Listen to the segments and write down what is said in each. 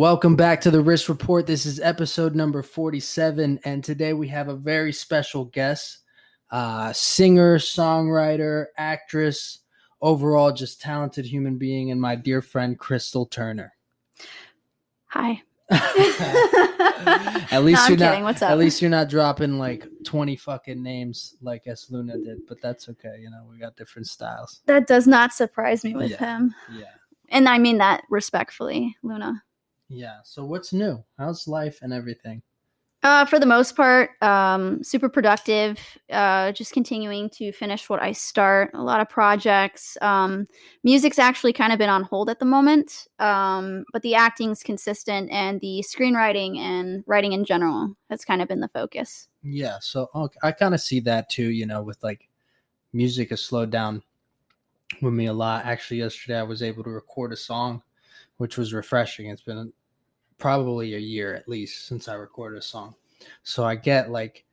Welcome back to the Risk Report. This is episode number 47, and today we have a very special guest uh, singer, songwriter, actress, overall just talented human being, and my dear friend Krystal Turner. Hi. at least No, you're kidding. not. What's up? At least you're not dropping like 20 fucking names like S Luna did, but that's okay. You know, we got different styles. That does not surprise me with Yeah. him. Yeah. And I mean that respectfully, Luna. Yeah. So what's new? How's life and everything? Uh, for the most part, um, super productive. Uh, just continuing to finish what I start. A lot of projects. Um, music's actually kind of been on hold at the moment, um, but the acting's consistent, and the screenwriting and writing in general has kind of been the focus. Yeah, so okay, I kind of see that too, you know, with like music has slowed down with me a lot. Actually, yesterday I was able to record a song, which was refreshing. It's been probably a year at least since I recorded a song. So I get like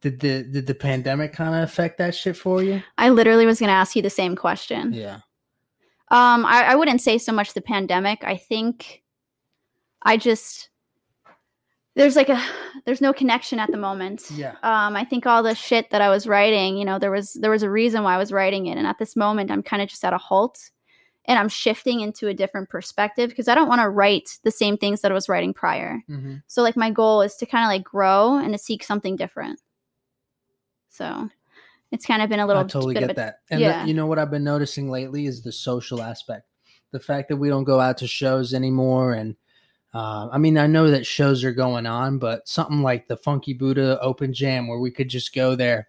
did the did the pandemic kind of affect that shit for you? I literally was going to ask you the same question. Yeah. Um, I, I wouldn't say so much the pandemic. I think I just there's like a there's no connection at the moment. Yeah. Um, I think all the shit that I was writing, you know, there was there was a reason why I was writing it, and at this moment, I'm kind of just at a halt, and I'm shifting into a different perspective because I don't want to write the same things that I was writing prior. hmm So like my goal is to kind of like grow and to seek something different. So it's kind of been a little I totally bit get of a, that. And yeah. the, you know what I've been noticing lately is the social aspect. The fact that we don't go out to shows anymore. And uh, I mean, I know that shows are going on, but something like the Funky Buddha Open Jam where we could just go there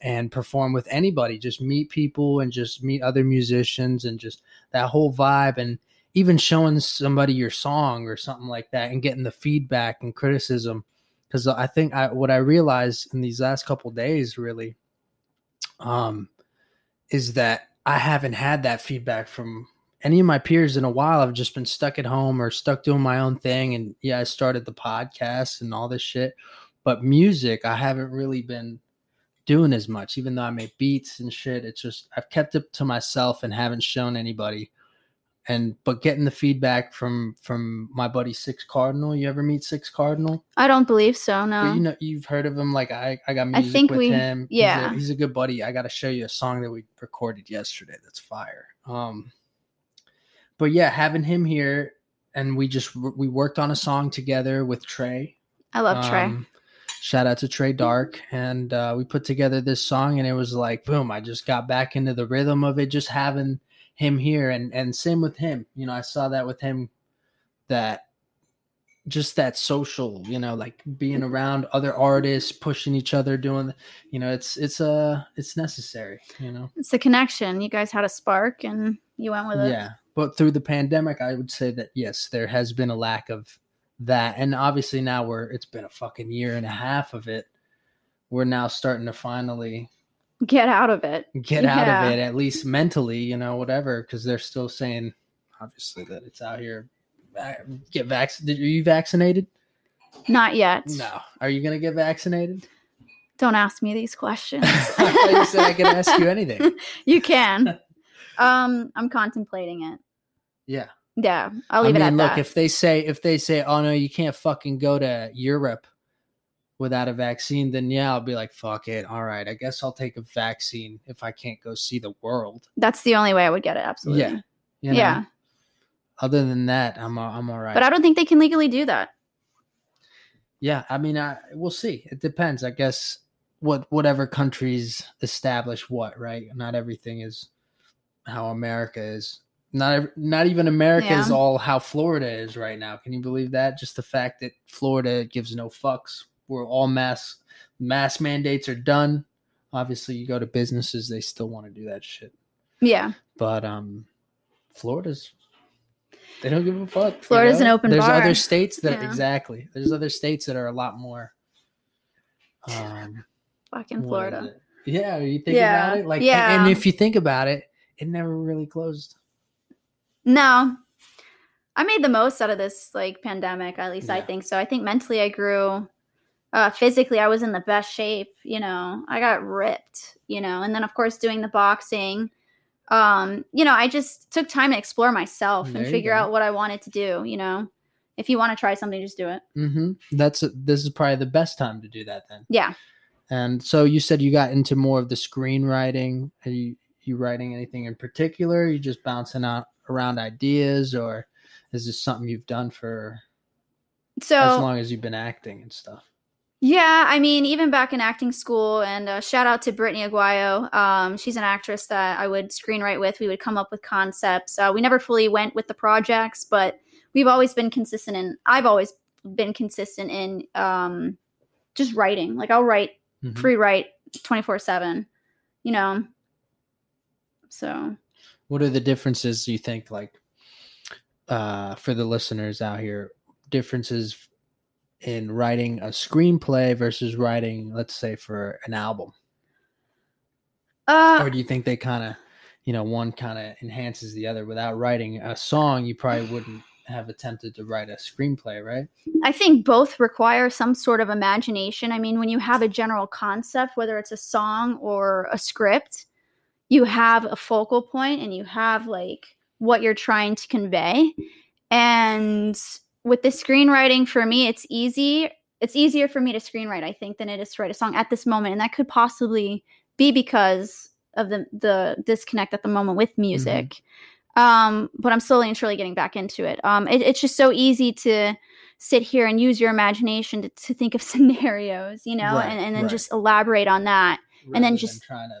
and perform with anybody, just meet people and just meet other musicians and just that whole vibe. And even showing somebody your song or something like that and getting the feedback and criticism. Because I think I, what I realized in these last couple days really um, is that I haven't had that feedback from any of my peers in a while. I've just been stuck at home or stuck doing my own thing. And yeah, I started the podcast and all this shit. But music, I haven't really been doing as much, even though I make beats and shit. It's just, I've kept it to myself and haven't shown anybody. And, but getting the feedback from, from my buddy Six Cardinal, you ever meet Six Cardinal? I don't believe so. No. But you know, you've heard of him. Like I, I got I music think with we- him. He's a- yeah. he's a, good buddy. I got to show you a song that we recorded yesterday. That's fire. Um, but yeah, having him here, and we just we worked on a song together with Trey. I love Trey. Shout out to Trey Dark, and uh, we put together this song, and it was like boom! I just got back into the rhythm of it, just having him here, and and same with him. You know, I saw that with him, that just that social, you know, like being around other artists, pushing each other, doing, you know, it's it's uh it's necessary, you know. It's the connection. You guys had a spark and you went with it. Yeah, but through the pandemic, I would say that yes, there has been a lack of that, and obviously now we're it's been a fucking year and a half of it. We're now starting to finally Get out of it. get out Yeah. of it, at least mentally, you know, whatever, because they're still saying, obviously, that it's out here. Get vaccinated? Are you vaccinated? Not yet. No. Are you gonna get vaccinated? Don't ask me these questions. I you said I could ask you anything. you can. Um, I'm contemplating it. Yeah. Yeah, I'll I leave mean, it at look, that. if they say if they say, "Oh no, you can't fucking go to Europe without a vaccine," then yeah, I'll be like, "Fuck it, all right, I guess I'll take a vaccine if I can't go see the world." That's the only way I would get it. Absolutely. Yeah, you know? Yeah, Other than that, I'm uh, I'm all right. but I don't think they can legally do that. yeah, I mean, I we'll see. It depends, I guess. What whatever countries establish what, right? Not everything is how America is. Not not even America is all how Florida is right now. Can you believe that? Just the fact that Florida gives no fucks. We're all mass mass mandates are done. Obviously, you go to businesses, they still want to do that shit. Yeah, But um, Florida's They don't give a fuck. you Florida's know? an open There's bar, other states that you know? exactly. There's other states that are a lot more. Um, Fucking Florida. Yeah, you think Yeah, about it, like, and- yeah. and if you think about it, it never really closed. No. I made the most out of this like pandemic, at least I think so. I think mentally I grew uh physically I was in the best shape, you know. I got ripped, you know. And then of course doing the boxing um you know, I just took time to explore myself There and figure go. out what I wanted to do, you know. If you want to try something just do it. hmm That's this is probably the best time to do that then. Yeah. And so you said you got into more of the screenwriting. Are you you writing anything in particular? Are you just bouncing out around ideas, or is this something you've done for So as long as you've been acting and stuff? Yeah, I mean, even back in acting school, and uh, shout out to Brittany Aguayo. Um, she's an actress that I would screenwrite with. We would come up with concepts. Uh, we never fully went with the projects, but we've always been consistent, and I've always been consistent in um, just writing. Like I'll write, Mhm. free write, twenty four seven. You know. So What are the differences you think, like, uh, for the listeners out here? Differences in writing a screenplay versus writing, let's say, for an album, uh, or do you think they kind of, you know, one kind of enhances the other? Without writing a song, you probably wouldn't have attempted to write a screenplay, right? I think both require some sort of imagination. I mean, when you have a general concept, whether it's a song or a script, you have a focal point and you have like what you're trying to convey. And with the screenwriting, for me, it's easy. It's easier for me to screenwrite, I think, than it is to write a song at this moment. And that could possibly be because of the the disconnect at the moment with music. Um, but I'm slowly and surely getting back into it. Um, it, it's just so easy to sit here and use your imagination to, to think of scenarios, you know, Right, and, and then right. just elaborate on that. And then just- trying to,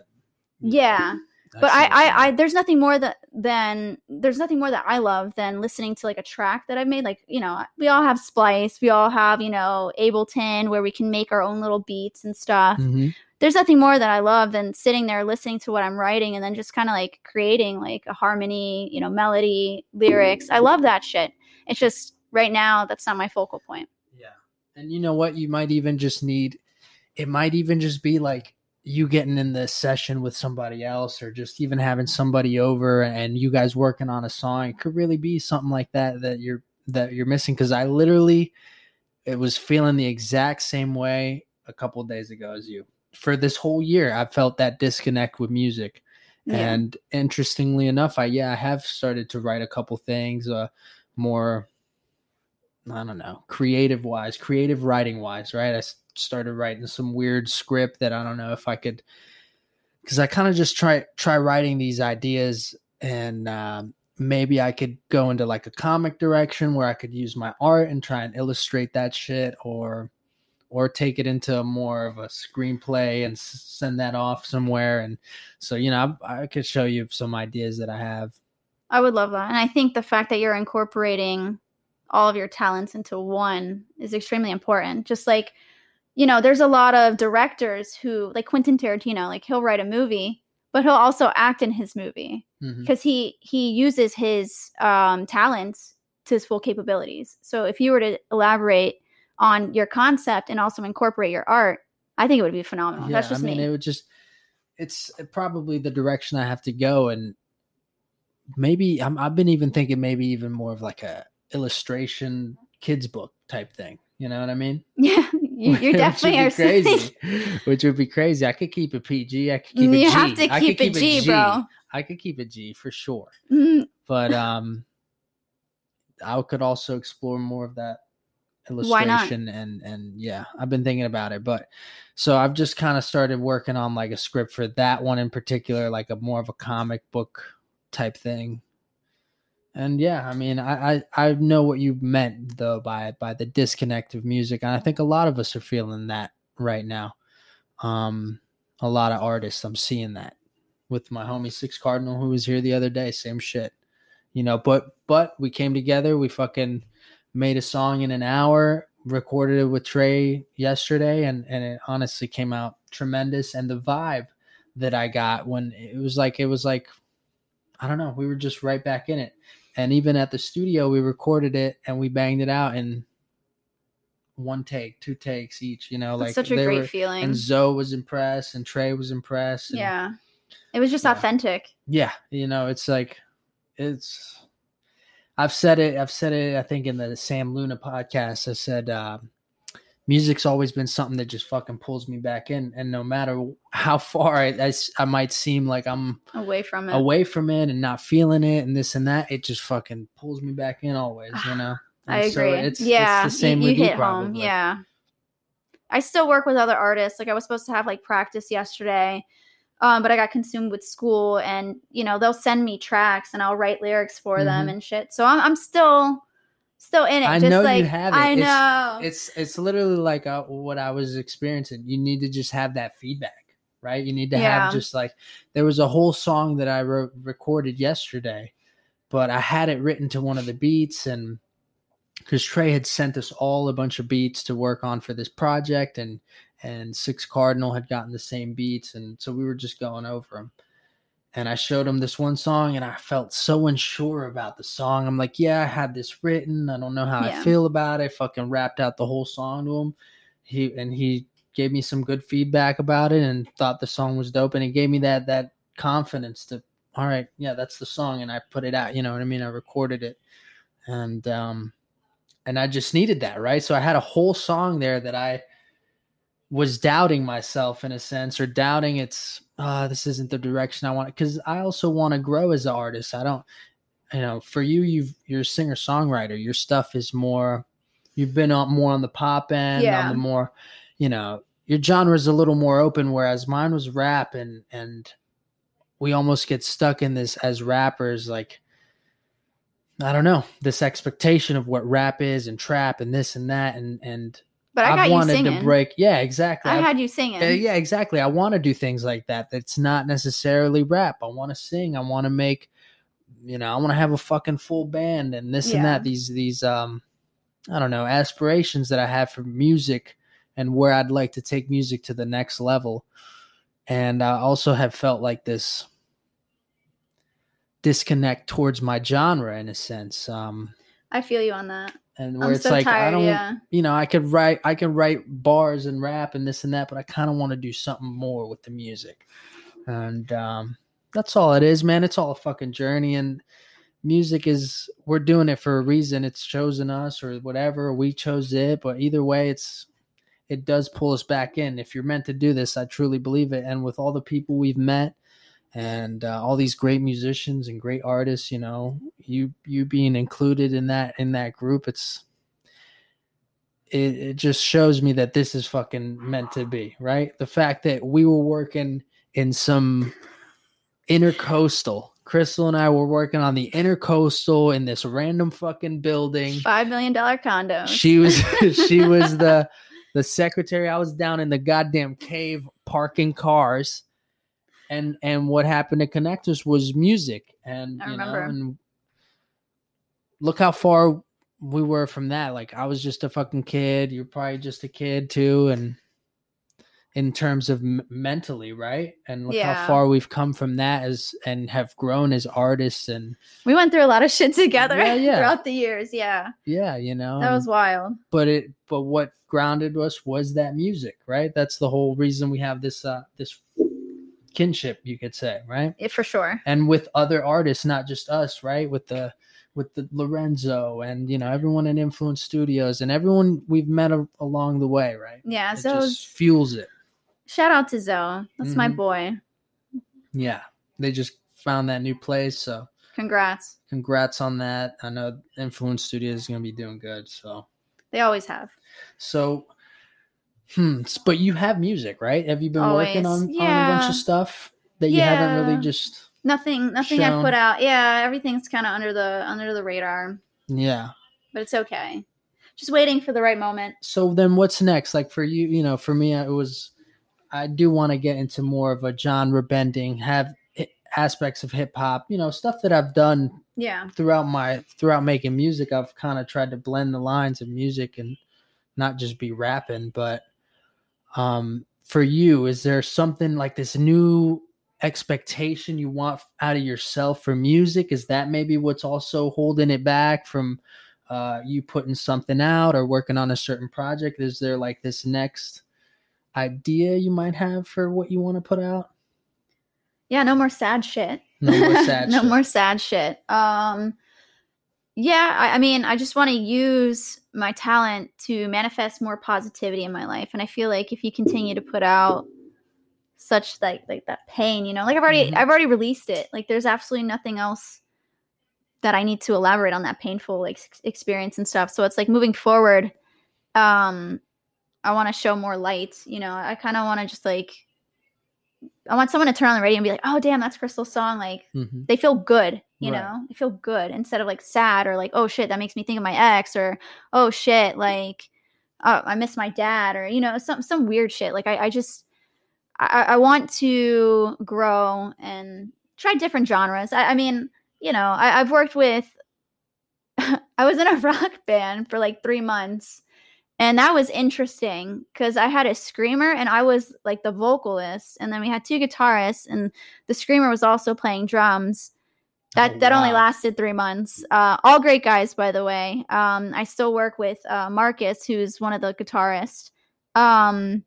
Yeah. But I, I, I, there's nothing more that than there's nothing more that I love than listening to like a track that I've made. Like, you know, we all have Splice, we all have, you know, Ableton where we can make our own little beats and stuff. Mhm. There's nothing more that I love than sitting there listening to what I'm writing and then just kind of like creating like a harmony, you know, melody, lyrics. I love that shit. It's just right now that's not my focal point. Yeah. And you know what? You might even just need it might even just be like you getting in the session with somebody else or just even having somebody over and you guys working on a song. It could really be something like that that you're that you're missing cuz I literally it was feeling the exact same way a couple of days ago as you. For this whole year, I felt that disconnect with music. Yeah. And interestingly enough, I yeah, I have started to write a couple things, uh, more, I don't know, creative wise, creative writing wise, right? I started writing some weird script that I don't know if I could, because I kind of just try try writing these ideas, and um, maybe I could go into like a comic direction where I could use my art and try and illustrate that shit, or or take it into more of a screenplay and s- send that off somewhere. And so, you know, I, I could show you some ideas that I have. I would love that. And I think the fact that you're incorporating all of your talents into one is extremely important. Just like, you know, there's a lot of directors who, like Quentin Tarantino, like he'll write a movie, but he'll also act in his movie because he he uses his um, talents to his full capabilities. So if you were to elaborate on your concept and also incorporate your art, I think it would be phenomenal. That's just I mean, me. it would just, it's probably the direction I have to go. And maybe I'm, I've been even thinking maybe even more of like a illustration kids book type thing. You know what I mean? yeah, you, you definitely are crazy. Which would be crazy. I could keep a PG. I could keep you G. have to I keep it G, bro. I could keep a G for sure. Mm, But um, I could also explore more of that illustration and and yeah, I've been thinking about it. But so I've just kind of started working on like a script for that one in particular, like a more of a comic book type thing. And yeah, I mean, I, I I know what you meant though by by the disconnect of music, and I think a lot of us are feeling that right now. Um, a lot of artists, I'm seeing that with my homie Six Cardinal, who was here the other day. Same shit, you know. But but we came together. We fucking made a song in an hour. Recorded it with Trey yesterday, and and it honestly came out tremendous. And the vibe that I got when it was like it was like I don't know, we were just right back in it. And even at the studio we recorded it and we banged it out in one take two takes each you know That's like such a they great were- feeling. and zoe was impressed and trey was impressed and yeah. It was just Yeah. authentic. yeah you know it's like it's i've said it i've said it i think in the sam luna podcast i said uh, music's always been something that just fucking pulls me back in and no matter how far I I might seem like i'm Away from it. away from it and not feeling it and this and that it just fucking pulls me back in always you know I And so agree. it's, yeah, it's the same you, you with you hit home. probably. Yeah. I still work with other artists. Like I was supposed to have like practice yesterday, um, but I got consumed with school, and you know they'll send me tracks, and I'll write lyrics for them Mhm. and shit. So I'm I'm still still in it. I just know you like have it. I It's- know. it's it's literally like uh, what I was experiencing. You need to just have that feedback, right? You need to Yeah. have just like there was a whole song that I wrote recorded yesterday, but I had it written to one of the beats and because Trey had sent us all a bunch of beats to work on for this project and and Six Cardinal had gotten the same beats and so we were just going over them. And I showed him this one song and I felt so unsure about the song. I'm like, yeah, I had this written. I don't know how Yeah. I feel about it. Fucking rapped out the whole song to him. He and he gave me some good feedback about it and thought the song was dope and he gave me that that confidence to all right, yeah, that's the song and I put it out, you know what I mean? I recorded it. And um and I just needed that, right? So I had a whole song there that I was doubting myself in a sense or doubting it's uh this isn't the direction I want because I also want to grow as an artist. I don't you know, for you you've you're a singer songwriter. Your stuff is more you've been on more on the pop end, on the more you know, your genre is a little more open, whereas mine was rap and and we almost get stuck in this as rappers like I don't know, this expectation of what rap is and trap and this and that and and but I you wanted to break. Yeah, exactly. I I've- had you singing. uh, yeah, exactly. I want to do things like that. That's not necessarily rap. I want to sing. I want to make, you know, I want to have a fucking full band and this and that. These these um, I don't know aspirations that I have for music and where I'd like to take music to the next level. And I also have felt like this disconnect towards my genre in a sense. Um, I feel you on that. And where I'm it's so like I don't yeah. you know, I could write I could write bars and rap and this and that, but I kind of want to do something more with the music. And um that's all it is, man. It's all a fucking journey and music is we're doing it for a reason. It's chosen us or whatever, we chose it, but either way it's it does pull us back in. If you're meant to do this, I truly believe it. And with all the people we've met and uh, all these great musicians and great artists, you know, you you being included in that in that group, it's it, it just shows me that this is fucking meant to be, right? The fact that we were working in some intercoastal. Krystal and I were working on the intercoastal in this random fucking building. Five million dollar condo She was she was the the secretary. I was down in the goddamn cave parking cars. And and what happened to connect us was music. And I you know, and look how far we were from that. Like I was just a fucking kid. You're probably just a kid too, and in terms of m- mentally, right? And look Yeah. how far we've come from that as and have grown as artists. And we went through a lot of shit together Yeah, yeah. throughout the years. Yeah. yeah, you know, That was wild. but it but what grounded us was that music, right? That's the whole reason we have this uh this kinship, you could say, right? Yeah, for sure. and with other artists, not just us, right? With the with the Lorenzo and you know everyone in Influence Studios and everyone we've met a- along the way, right? Yeah. It So just fuels it. shout out to Zoe. That's my Mhm. boy. Yeah, they just found that new place, so Congrats. congrats on that. I know Influence Studios is gonna be doing good, so They always have. so. Hmm. But you have music, right? Have you been working on, Always. on a bunch of stuff that you haven't really just? Nothing nothing I put out. Yeah, everything's kinda under the under the radar. Yeah. But it's okay. Just waiting for the right moment. so then what's next like for you you know for me it was i do want to get into more of a genre bending have aspects of hip hop you know stuff that i've done Yeah. throughout my throughout making music i've kind of tried to blend the lines of music and not just be rapping but um for you is there something like this new expectation you want out of yourself for music? Is that maybe what's also holding it back from uh, you putting something out or working on a certain project? Is there like this next idea you might have for what you want to put out? Yeah, no more sad shit. No more sad no shit. more sad shit. Um, yeah, I, I mean, I just want to use my talent to manifest more positivity in my life, and I feel like if you continue to put out such like like that pain, you know, like I've already Mhm. I've already released it. Like there's absolutely nothing else that I need to elaborate on that painful like ex- experience and stuff. So it's like moving forward, um, I want to show more light. You know, I kind of want to just like I want someone to turn on the radio and be like, "Oh, damn, that's Krystal's song." Like Mhm. they feel good, you Right. know, they feel good instead of like sad or like, "Oh shit, that makes me think of my ex," or "Oh shit, like oh, I miss my dad," or you know, some some weird shit. Like I, I just I, I want to grow and try different genres. I, I mean, you know, I, I've worked with. I was in a rock band for like three months, and that was interesting because I had a screamer and I was like the vocalist, and then we had two guitarists, and the screamer was also playing drums. That Oh, that only lasted three months. Uh, all great guys, by the way. Um, I still work with uh, Marcus, who's one of the guitarists. Um,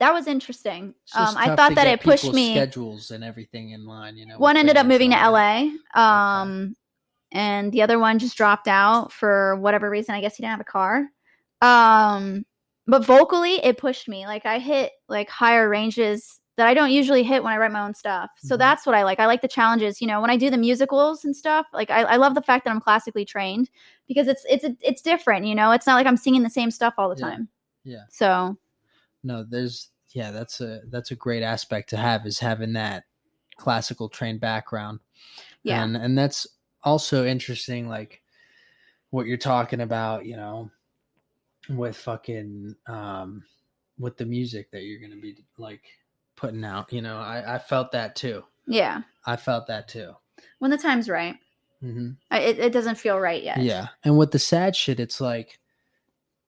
that was interesting. Um, I thought that it pushed me. schedules and everything in line. You know, One ended up moving to. LA. Um, and the other one just dropped out for whatever reason. I guess he didn't have a car. Um, but vocally, it pushed me. Like I hit like higher ranges that I don't usually hit when I write my own stuff. So Mhm. that's what I like. I like the challenges. You know, when I do the musicals and stuff, like I, I love the fact that I'm classically trained because it's it's it's different. You know, it's not like I'm singing the same stuff all the Yeah. time. Yeah. So no there's yeah that's a that's a great aspect to have is having that classical trained background yeah, and and that's also interesting like what you're talking about you know with fucking um with the music that you're gonna be like putting out you know i i felt that too yeah. i felt that too When the time's right, hmm I, it it doesn't feel right yet. Yeah. And with the sad shit, it's like,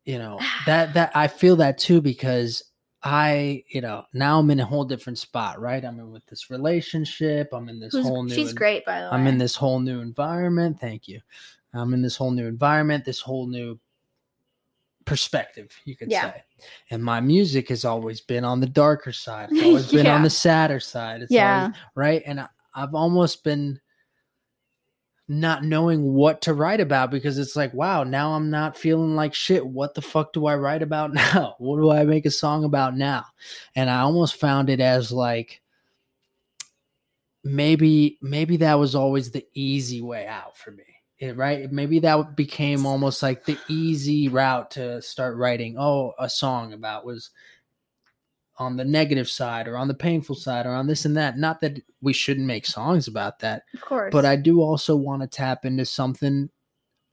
you know, that that I feel that too because I, you know, now I'm in a whole different spot, right? I'm in with this relationship. I'm in this Who's- whole new she's great, by the way. I'm in this whole new environment. Thank you. I'm in this whole new environment, this whole new perspective, you could Yeah. say. And my music has always been on the darker side. It's always been on the sadder side. It's Yeah. always, right. And I, I've almost been not knowing what to write about because it's like, wow, now I'm not feeling like shit. What the fuck do I write about now? What do I make a song about now? And I almost found it as like maybe maybe that was always the easy way out for me. It- right? Maybe that became almost like the easy route to start writing. Oh, a song about was on the negative side or on the painful side or on this and that. Not that we shouldn't make songs about that, of course. but I do also want to tap into something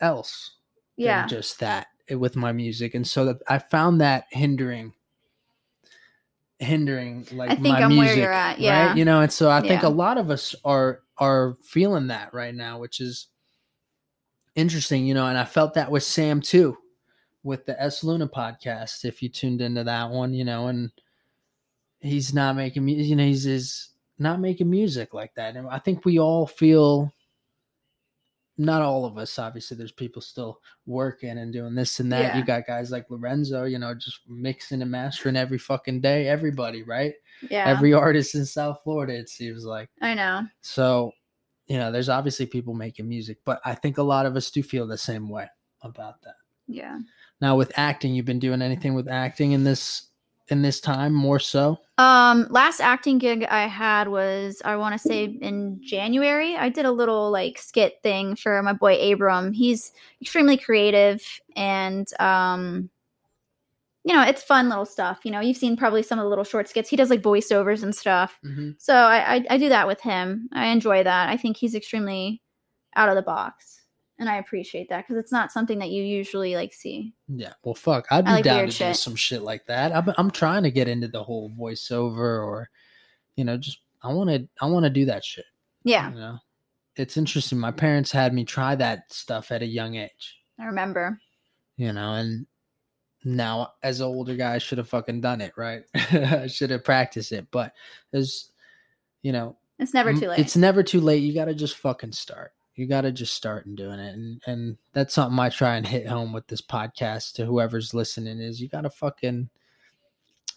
else yeah, than just that eh, with my music. And so that I found that hindering hindering like I think my I'm where music, you're at, yeah. right? You know, and so I think Yeah. a lot of us are are feeling that right now, which is interesting, you know, and I felt that with Sam too with the S Luna podcast if you tuned into that one, you know, and he's not making music, you know, he's is not making music like that. And I think we all feel not all of us, obviously, there's people still working and doing this and that. Yeah. You got guys like Lorenzo, you know, just mixing and mastering every fucking day. Everybody, right? yeah. Every artist in South Florida, it seems like. I know. So, you know, there's obviously people making music, but I think a lot of us do feel the same way about that. Yeah. Now with acting, you've been doing anything with acting in this in this time more so? Um, last acting gig I had was I want to say in January. I did a little like skit thing for my boy Abram. He's extremely creative and um you know, it's fun little stuff. You know, you've seen probably some of the little short skits. He does like voiceovers and stuff. Mm-hmm. So I, I I do that with him. I enjoy that. I think he's extremely out of the box. And I appreciate that because it's not something that you usually like see. Yeah. Well, fuck, I'd be like down to do some shit like that. I'm I'm trying to get into the whole voiceover or, you know, just I want to I want to do that shit. Yeah, You know, it's interesting. My parents had me try that stuff at a young age. I remember. you know, and now as an older guy, I should have fucking done it, right? I should have practiced it. But there's, you know, It's never too late. It's never too late. You got to just fucking start. You got to just start and doing it. And and that's something I try and hit home with this podcast to whoever's listening is you got to fucking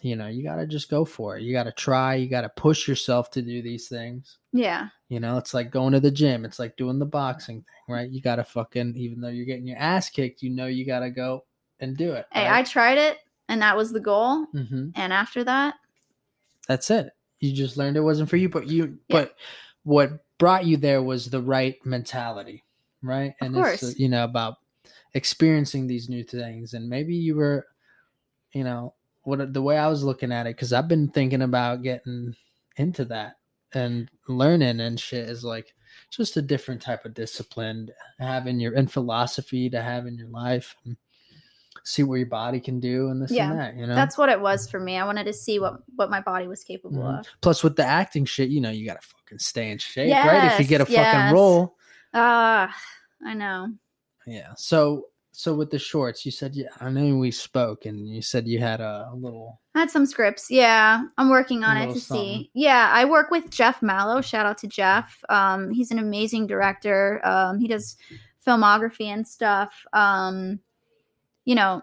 you know, you got to just go for it. You got to try, you got to push yourself to do these things. yeah. You know, it's like going to the gym. It's like doing the boxing thing, right? You got to fucking even though you're getting your ass kicked, you know you got to go and do it. Hey, I tried it and that was the goal. hmm And after that, That's it. You just learned it wasn't for you, but you Yeah. but what brought you there was the right mentality, right? Of and course. it's you know about experiencing these new things and maybe you were you know what the way I was looking at it cuz I've been thinking about getting into that and learning and shit is like just a different type of discipline to have in your and philosophy to have in your life see what your body can do and this Yeah. and that you know that's what it was for me. I wanted to see what what my body was capable Mhm. of. Plus, with the acting shit, you know, you gotta fucking stay in shape, right? If you get a Yes, fucking role, Ah, I know. yeah. So, so with the shorts, you said, yeah, I know we spoke, and you said you had a, a little. I had some scripts. Yeah, I'm working on it to something. see. Yeah, I work with Jeff Mallow. Shout out to Jeff. Um, he's an amazing director. Um, he does filmography and stuff. Um, you know,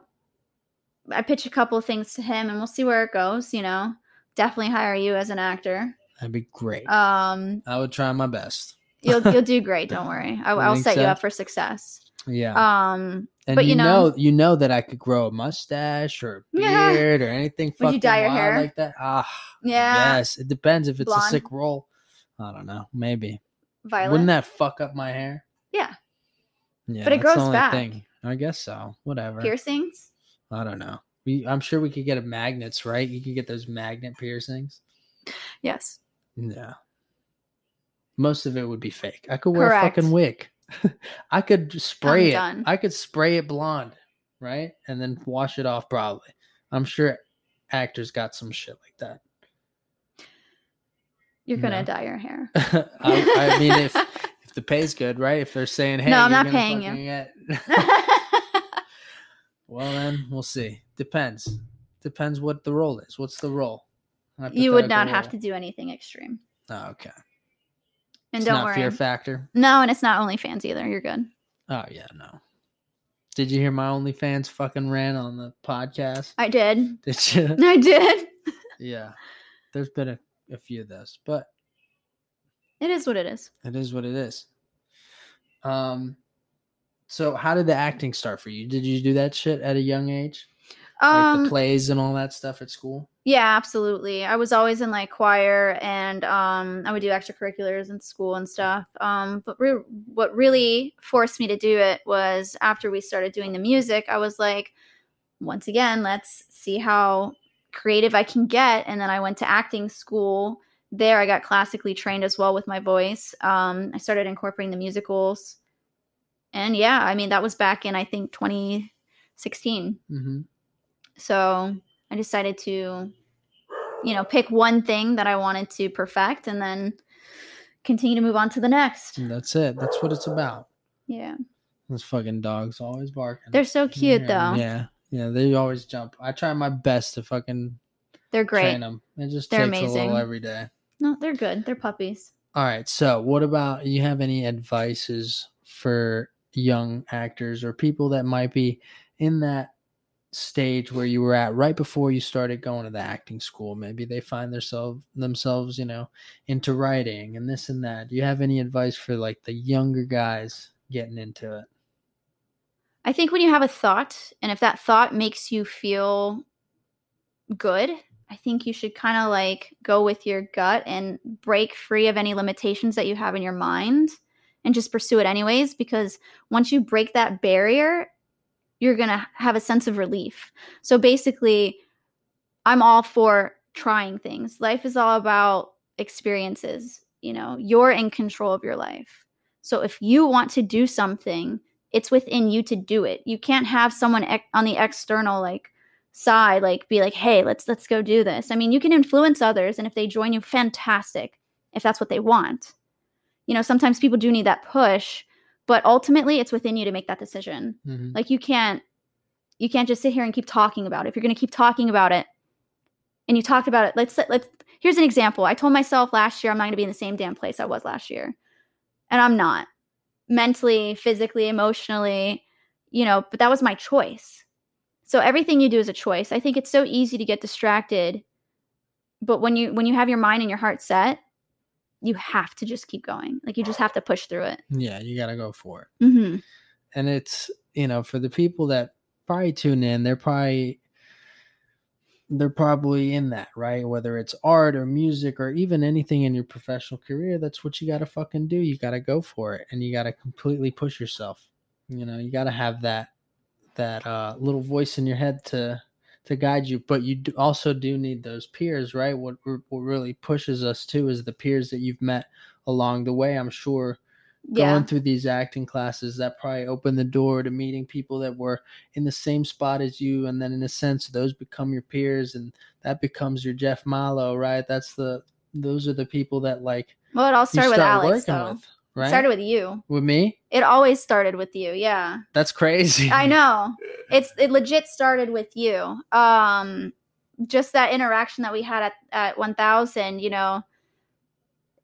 I pitch a couple of things to him, and we'll see where it goes. You know, definitely hire you as an actor. That'd be great. Um, I would try my best. you'll you'll do great. Don't worry. I, You I'll think set you up for success. Yeah, Um, and but you, you know, know- you know that I could grow a mustache or a Yeah. beard or anything Would you dye your hair? like that. Ah, yeah, yes. It depends if it's a sick role. I don't know. Maybe. violet. Wouldn't that fuck up my hair? Yeah. Yeah, But it grows back. Thing. I guess so. Whatever. piercings? I don't know. We, I'm sure we could get a magnets, right? You could get those magnet piercings. Yes. Yeah. Most of it would be fake. I could wear Correct. a fucking wig. I could spray it. done. I could spray it blonde, right? And then wash it off probably. I'm sure actors got some shit like that. You're gonna No. dye your hair. I, I mean, if if the pay's good, right? If they're saying, "Hey, No, I'm not paying you. Fucking get-" well, then we'll see. Depends. Depends what the role is. What's the role? you would not have to do anything extreme. Oh, okay. And it's don't not worry. fear factor. no, and it's not OnlyFans either. You're good. Oh yeah, no. Did you hear my OnlyFans fucking ran on the podcast? I did. Did you? I did. yeah. There's been a, a few of those, but It is what it is. it is what it is. Um so how did the acting start for you? Did you do that shit at a young age? Like Um, the plays and all that stuff at school? yeah, absolutely. I was always in like choir, and um, I would do extracurriculars in school and stuff. Um, but re- what really forced me to do it was after we started doing the music. I was like, once again, let's see how creative I can get. And then I went to acting school. There, I got classically trained as well with my voice. Um, I started incorporating the musicals. And yeah, I mean, that was back in, I think, 2016. Mm-hmm. So I decided to, you know, pick one thing that I wanted to perfect and then continue to move on to the next. That's it. That's what it's about. Yeah. Those fucking dogs always barking. They're so cute, Yeah, though. Yeah. Yeah, they always jump. I try my best to fucking They're great. train them. It just They're takes a little amazing. every day. No, they're good. They're puppies. All right. So, what about you have any advices for young actors or people that might be in that stage where you were at right before you started going to the acting school? Maybe they find themselves themselves, you know, into writing and this and that. Do you have any advice for like the younger guys getting into it? I think when you have a thought, and if that thought makes you feel good, I think you should kind of like go with your gut and break free of any limitations that you have in your mind and just pursue it anyways. Because once you break that barrier, you're going to have a sense of relief. So basically, I'm all for trying things. Life is all about experiences. You know, you're in control of your life. So if you want to do something, it's within you to do it. You can't have someone ex- on the external like side like be like, "Hey, let's let's go do this." I mean, you can influence others and if they join you, fantastic. If that's what they want. You know, sometimes people do need that push, but ultimately it's within you to make that decision. Mhm. Like you can't you can't just sit here and keep talking about it. If you're going to keep talking about it and you talked about it, let's let's here's an example. I told myself last year I'm not going to be in the same damn place I was last year. And I'm not mentally, physically, emotionally, you know, but that was my choice. So everything you do is a choice. I think it's so easy to get distracted. But when you when you have your mind and your heart set, you have to just keep going. Like you just have to push through it. Yeah, you got to go for it. hmm And it's, you know, for the people that probably tune in, they're probably they're probably in that, right? Whether it's art or music or even anything in your professional career, that's what you got to fucking do. You got to go for it and you got to completely push yourself. You know, you got to have that that uh little voice in your head to to guide you, but you do also do need those peers, right? What what really pushes us too is the peers that you've met along the way. I'm sure Yeah. going through these acting classes that probably opened the door to meeting people that were in the same spot as you and then in a sense those become your peers and that becomes your jeff Malo, right that's the those are the people that like Well, it all started with Alex, though. with It started with you. with me It always started with you. Yeah. that's crazy I know. It's it legit started with you. Um just that interaction that we had at at 1000, you know.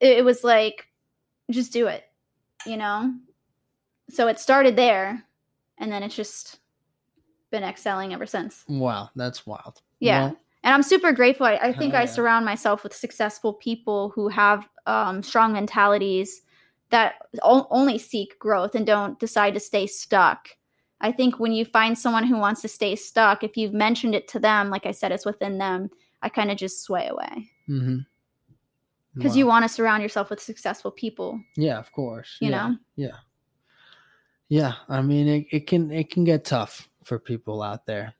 It, it was like just do it, you know. So it started there and then it's just been excelling ever since. wow that's wild Yeah. Well, and I'm super grateful. I, I think Hell I surround myself with successful people who have um, strong mentalities that only seek growth and don't decide to stay stuck. I think when you find someone who wants to stay stuck, if you've mentioned it to them, like I said, it's within them. I kind of just sway away mhm. because Wow. you want to surround yourself with successful people. yeah of course You yeah. know? yeah yeah i mean it, it can it can get tough for people out there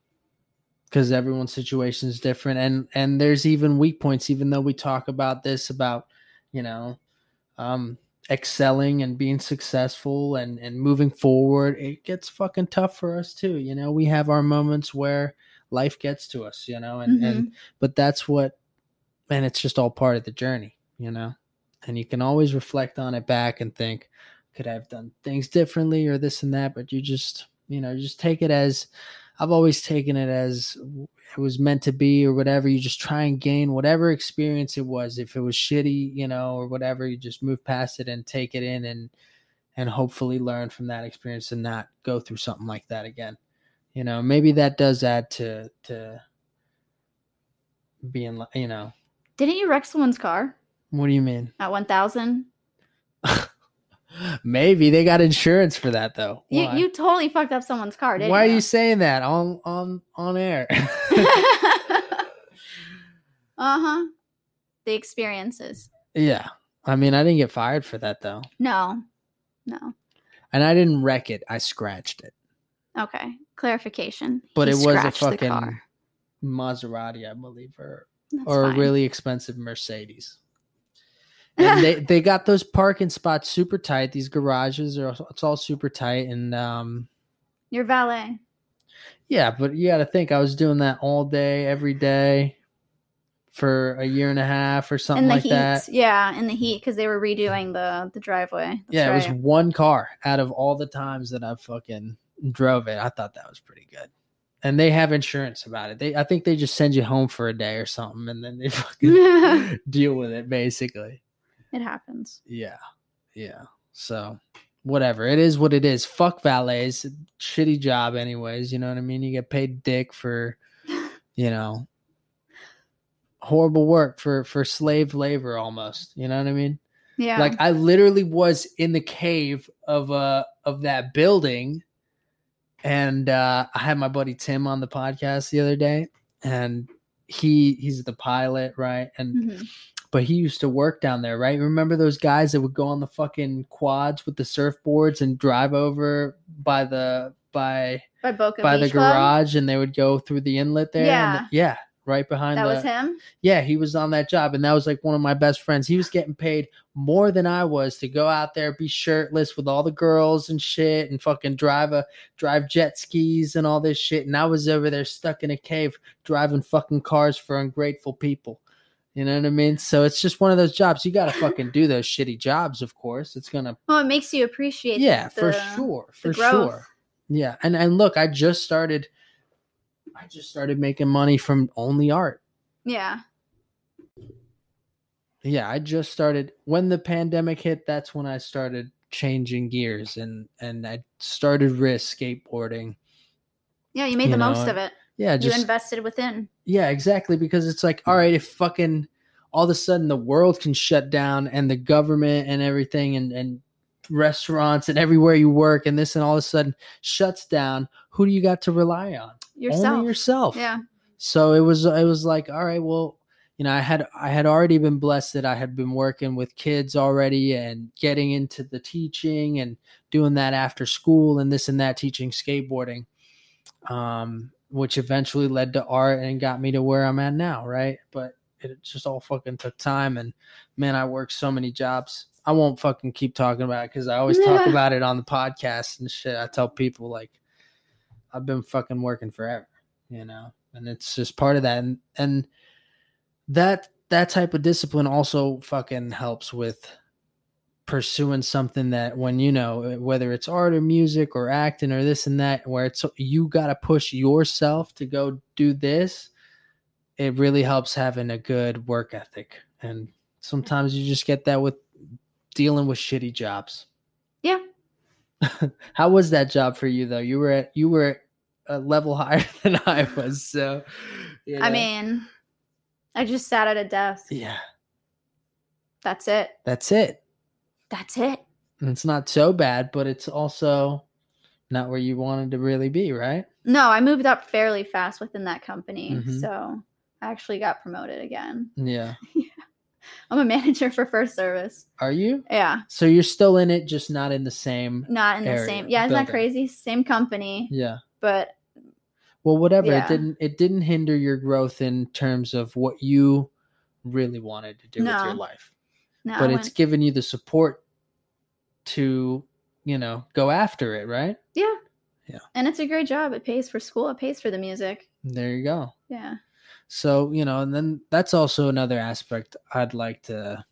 because everyone's situation is different and and there's even weak points even though we talk about this about you know um excelling and being successful and and moving forward it gets fucking tough for us too you know? We have our moments where life gets to us you know? And and mm-hmm. but that's what and it's just all part of the journey you know? And you can always reflect on it back and think could i have done things differently or this and that? But you just you know just take it as i've always taken it as it was meant to be or whatever. You just try and gain whatever experience it was. If it was shitty you know or whatever you just move past it and take it in and and hopefully learn from that experience and not go through something like that again. You know maybe that does add to to being you know. Didn't you wreck someone's car? What do you mean? At 1000? maybe they got insurance for that though You, Why? you totally fucked up someone's car, didn't Why are you? you saying that on on on air? uh huh. The experiences. yeah. I mean, I didn't get fired for that though. No, no. And I didn't wreck it. I scratched it. Okay. Clarification. But He it was a fucking. Maserati, I believe, or That's or fine. a really expensive Mercedes. And they they got those parking spots super tight. These garages are it's all super tight and um Your valet. yeah, but you got to think I was doing that all day every day for a year and a half or something in the like heat. that. Yeah, in the heat because they were redoing the the driveway. That's yeah, it was one car out of all the times that I fucking drove it. I thought that was pretty good. And they have insurance about it. They I think they just send you home for a day or something and then they fucking deal with it basically. It happens. Yeah. Yeah. So whatever. It is what it is. Fuck valets. Shitty job anyways, you know what I mean? You get paid dick for you know horrible work for for slave labor almost. You know what I mean? Yeah. Like I literally was in the cave of uh of that building and uh I had my buddy Tim on the podcast the other day and he he's the pilot, right? And Mhm. But he used to work down there, right? Remember those guys that would go on the fucking quads with the surfboards and drive over by the by by Boca by Beach the Club? garage and they would go through the inlet there. and Yeah. the- yeah, right behind That the was him. yeah, he was on that job, and that was like one of my best friends. He was getting paid more than I was to go out there, be shirtless with all the girls and shit, and fucking drive a drive jet skis and all this shit. And I was over there stuck in a cave driving fucking cars for ungrateful people. You know what I mean? So it's just one of those jobs. You got to fucking do those shitty jobs. Of course, it's gonna. Well, it makes you appreciate. Yeah, for sure, for sure. Yeah, and and look, I just started. I just started making money from only art. Yeah. yeah, I just started when the pandemic hit. That's when I started changing gears and and I started risk skateboarding. Yeah, you made You the know, most of it. Yeah, you invested within. Yeah, exactly. Because it's like, all right, if fucking all of a sudden the world can shut down and the government and everything and and restaurants and everywhere you work and this and all of a sudden shuts down, who do you got to rely on? Yourself. Only yourself. Yeah. so it was it was like all right well you know i had i had already been blessed that i had been working with kids already and getting into the teaching and doing that after school and this and that teaching skateboarding um which eventually led to art and got me to where i'm at now right? But it just all fucking took time and man i worked so many jobs. I won't fucking keep talking about it because i always talk about it on the podcast and shit. I tell people like i've been fucking working forever you know and it's just part of that. And and that that type of discipline also fucking helps with pursuing something that when you know whether it's art or music or acting or this and that where it's you got to push yourself to go do this it really helps having a good work ethic and sometimes you just get that with dealing with shitty jobs Yeah. how was that job for you though you were at you were a level higher than i was so you I mean, I just sat at a desk. yeah That's it. that's it That's it. And it's not so bad, but it's also not where you wanted to really be, right? No, I moved up fairly fast within that company. Mhm. So I actually got promoted again. Yeah. I'm a manager for first service. Are you? Yeah. So you're still in it, just not in the same. Not in the Area, same. Yeah, isn't that crazy? Same company, Yeah. but Well, whatever. Yeah. It didn't. It didn't hinder your growth in terms of what you really wanted to do with your life. no. But it's given you the support to, you know, go after it, right? yeah. Yeah. And it's a great job. It pays for school. It pays for the music. There you go. Yeah. So, you know, and then that's also another aspect I'd like to,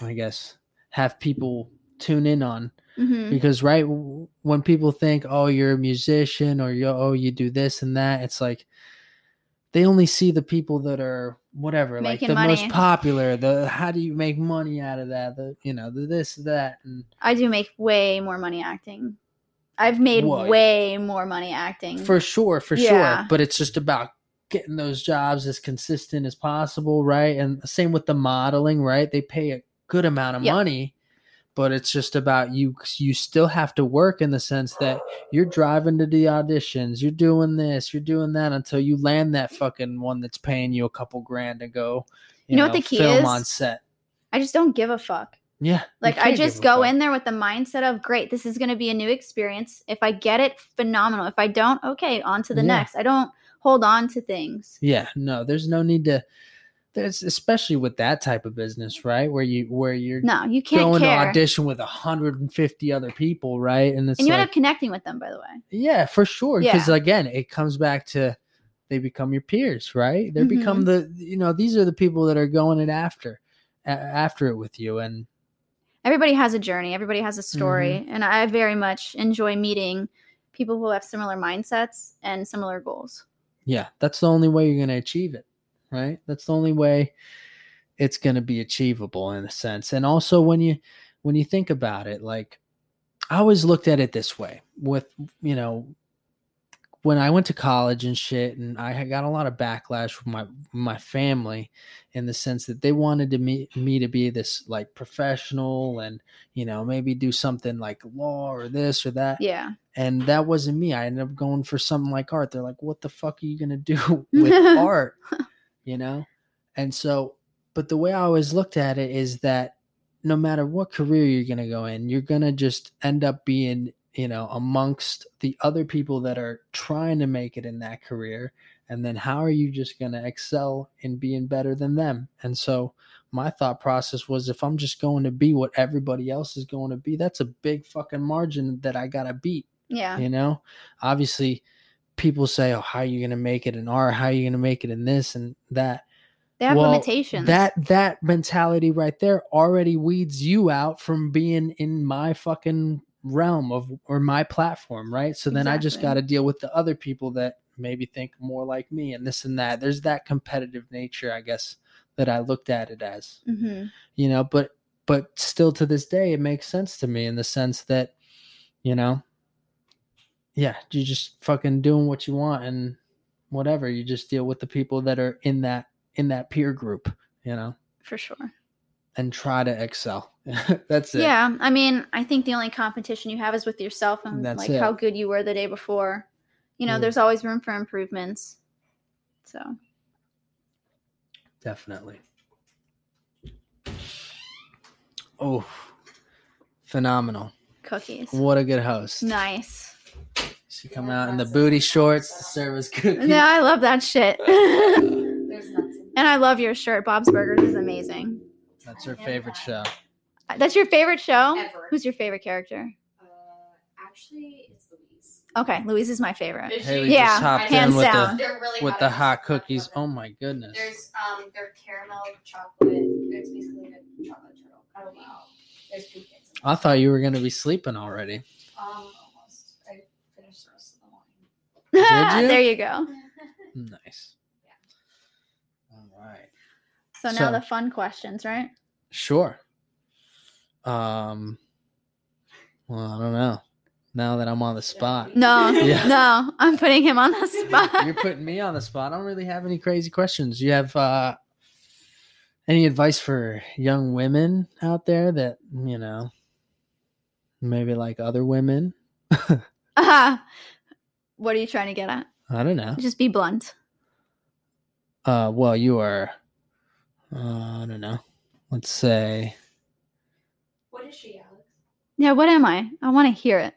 I guess, have people tune in on hmm because right when people think oh you're a musician or you oh you do this and that it's like they only see the people that are whatever like Making the most popular the how do you make money out of that the you know the this that and I do make way more money acting. I've made Whoa. way more money acting. for sure for Yeah. sure but it's just about getting those jobs as consistent as possible right and same with the modeling right they pay a good amount of money but it's just about you you still have to work in the sense that you're driving to the auditions you're doing this you're doing that until you land that fucking one that's paying you a couple grand to go You know what the key film is? on set I just don't give a fuck. yeah Like I just go fuck. in there with the mindset of great, this is going to be a new experience. If I get it, phenomenal. If I don't, okay, on to the Yeah. next. I don't hold on to things. Yeah, no, there's no need to. There's especially with that type of business, right? Where you where you're No, you can't going care. to audition with 150 other people, right? And it's and you end up connecting with them, by the way. yeah, for sure. Because Yeah. again, it comes back to they become your peers, right? They Mm-hmm. become the you know these are the people that are going it after a- after it with you, and Everybody has a journey. Everybody has a story, Mm-hmm. and I very much enjoy meeting people who have similar mindsets and similar goals. yeah, that's the only way you're going to achieve it, right? That's the only way it's going to be achievable in a sense. And also when you when you think about it, like I always looked at it this way with, you know, when I went to college and shit and I had got a lot of backlash from my my family in the sense that they wanted to me me to be this like professional and you know maybe do something like law or this or that Yeah. and that wasn't me. I ended up going for something like art. They're like, "What the fuck are you gonna do with art?" You know, and so, but the way I always looked at it is that no matter what career you're gonna go in, you're gonna just end up being, you know, amongst the other people that are trying to make it in that career. And then how are you just gonna excel in being better than them? And so, my thought process was if I'm just going to be what everybody else is going to be, that's a big fucking margin that I gotta beat Yeah. you know obviously people say oh how are you going to make it in art how are you going to make it in this and that? They have Well, limitations. that that mentality right there already weeds you out from being in my fucking realm of or my platform right? So then i just got to deal with the other people that maybe think more like me and this and that. There's that competitive nature i guess that I looked at it as. hmm You know, but but still to this day it makes sense to me in the sense that, you know, yeah, you're just fucking doing what you want and whatever. You just deal with the people that are in that in that peer group, you know, For sure. and try to excel. That's it. Yeah, I mean, I think the only competition you have is with yourself and That's like it. how good you were the day before. You know, Mm. there's always room for improvements. So Definitely. Oh, phenomenal. cookies. What a good host. Nice. She come out in the booty shorts to serve us cookies. Yeah, I love that shit. and There's nuts in I love your shirt. Bob's Burgers is amazing. That's her favorite show. That's your favorite show? Ever. Who's your favorite character? Uh, actually, it's Louise. Okay, Louise is my favorite. Haley? Yeah, just hopped hands in with down. the really with hot. the hot cookies. Oh my goodness. There's um, they're caramel chocolate. It's basically a chocolate turtle. Oh wow. There's pecans. In I thought you were gonna be sleeping already. Um, almost. I finished the rest of the wine. you? there you go. Nice. All right. So now So- the fun questions, right? Sure. Um. Well, I don't know. Now that I'm on the spot, No, Yeah. no, I'm putting him on the spot. you're putting me on the spot. I don't really have any crazy questions. You have uh any advice for young women out there that you know maybe like other women? Uh, what are you trying to get at? I don't know. Just be blunt. Uh, well, you are. Uh, I don't know. Let's say. What is she, Alex? Yeah, what am I? I want to hear it.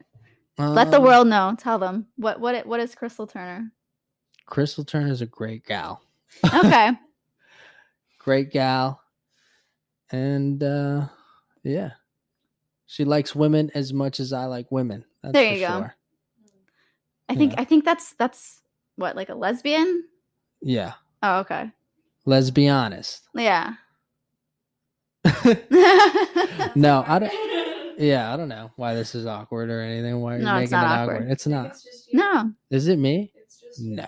Let the um, world know. Tell them what what what is Krystal Turner? Krystal Turner is a great gal. Okay, great gal and uh yeah she likes women as much as i like women that's There for you go. sure I think Yeah. I think that's that's what like a lesbian. yeah Oh, okay. let's be honest Yeah. no i don't yeah i don't know why this is awkward or anything why are you No, it's making not it awkward. awkward. it's not It's just you. no. is it me It's just no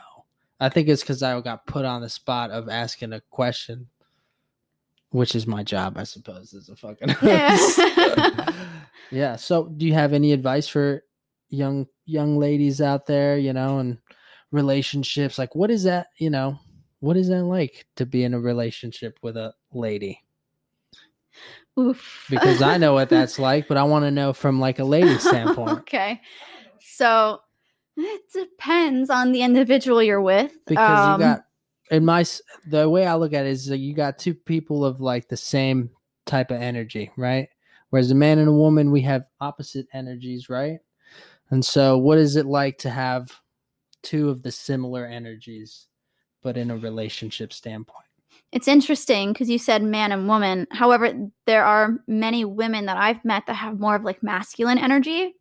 i think it's because i got put on the spot of asking a question which is my job i suppose as a fucking. Yeah. yeah so do you have any advice for young young ladies out there you know and relationships like what is that you know what is that like to be in a relationship with a lady Oof. because i know what that's like but i want to know from like a lady standpoint okay. So it depends on the individual you're with. because Um, you got in my the way i look at it is that you got two people of like the same type of energy right whereas a man and a woman we have opposite energies right and so what is it like to have two of the similar energies but in a relationship standpoint It's interesting because you said man and woman. However, there are many women that I've met that have more of like masculine energy,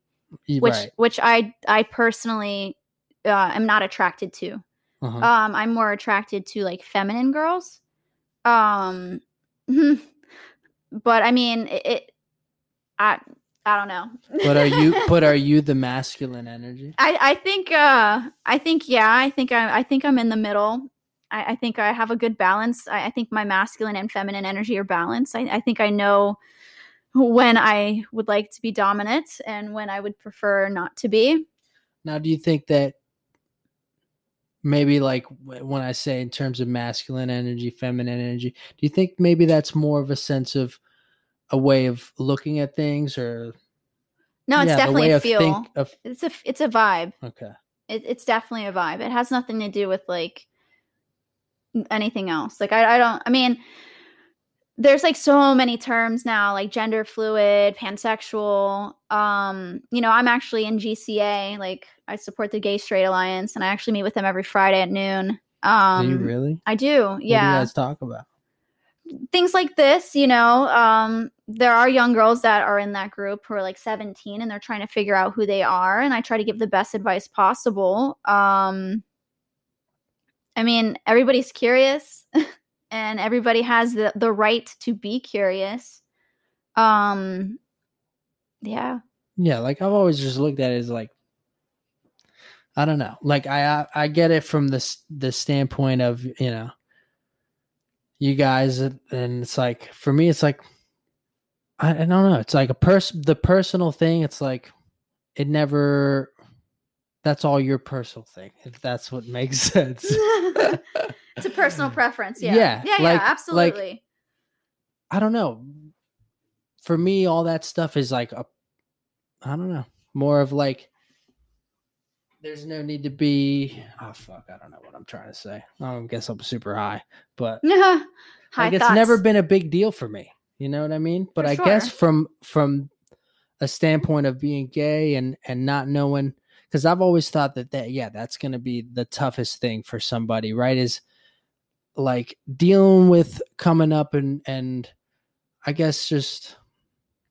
Y- which right which I I personally uh, am not attracted to. uh-huh. Um, I'm more attracted to like feminine girls. Um, but I mean, it, it I I don't know. but are you but are you the masculine energy I I think uh I think yeah I think I I think I'm in the middle. I, I think I have a good balance. I, I think my masculine and feminine energy are balanced. I, I think I know when I would like to be dominant and when I would prefer not to be. Now, do you think that maybe like when I say in terms of masculine energy, feminine energy, do you think maybe that's more of a sense of a way of looking at things or No, it's yeah, definitely a feel. think of it's a it's a vibe. okay. It, it's definitely a vibe. It has nothing to do with like anything else. Like I, I don't. I mean, there's like so many terms now, like gender fluid, pansexual. Um, you know, I'm actually in GCA. Like I support the Gay Straight Alliance, and I actually meet with them every Friday at noon. Um, do you really? I do. What do you guys talk about? Things like this, you know, um, there are young girls that are in that group who are like 17 and they're trying to figure out who they are. And I try to give the best advice possible. Um, I mean, everybody's curious and everybody has the, the right to be curious. Um, yeah. Yeah, like I've always just looked at it as like I don't know. Like I I, I get it from the s- the standpoint of, you know, you guys, and it's like for me, it's like I, I don't know. It's like a person, the personal thing. It's like it never. That's all your personal thing, if that's what makes sense. it's a personal preference. Yeah. Yeah, Yeah. like- yeah. Absolutely. I don't know. For me, all that stuff is like a, I don't know, more of like. There's no need to be. Oh fuck! I don't know what I'm trying to say. I don't guess I'm super high, but High like it's thoughts. never been a big deal for me. You know what I mean? But For I guess from from a standpoint of being gay and and not knowing because I've always thought that that yeah that's going to be the toughest thing for somebody right is like dealing with coming up and and I guess just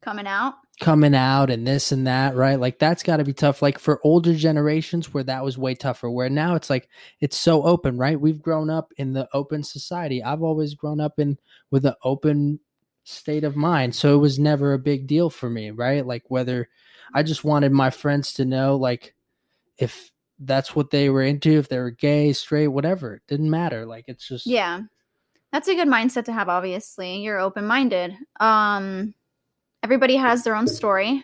coming out. Coming out and this and that right like that's got to be tough like for older generations where that was way tougher where now it's like it's so open right we've grown up in the open society i've always grown up in with an open state of mind so it was never a big deal for me right like whether i just wanted my friends to know like if that's what they were into if they were gay straight whatever it didn't matter like it's just Yeah. That's a good mindset to have, obviously. You're open minded. Um, everybody has their own story,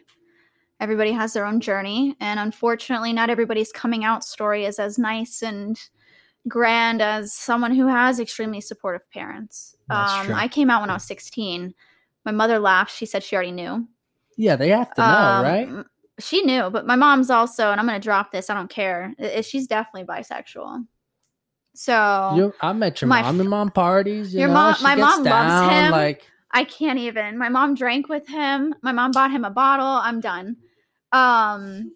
everybody has their own journey. And unfortunately, not everybody's coming out story is as nice and grand as someone who has extremely supportive parents. Um. I came out when I was 16. My mother laughed. She said she already knew. yeah they have to know Um, right She knew, but my mom's also, and I'm going to drop this. I don't care. i- i- She's definitely bisexual. So you, I met your my mom in mom parties. You Your know, mom- my mom loves him. Like I can't even. My mom drank with him. My mom bought him a bottle. I'm done. Um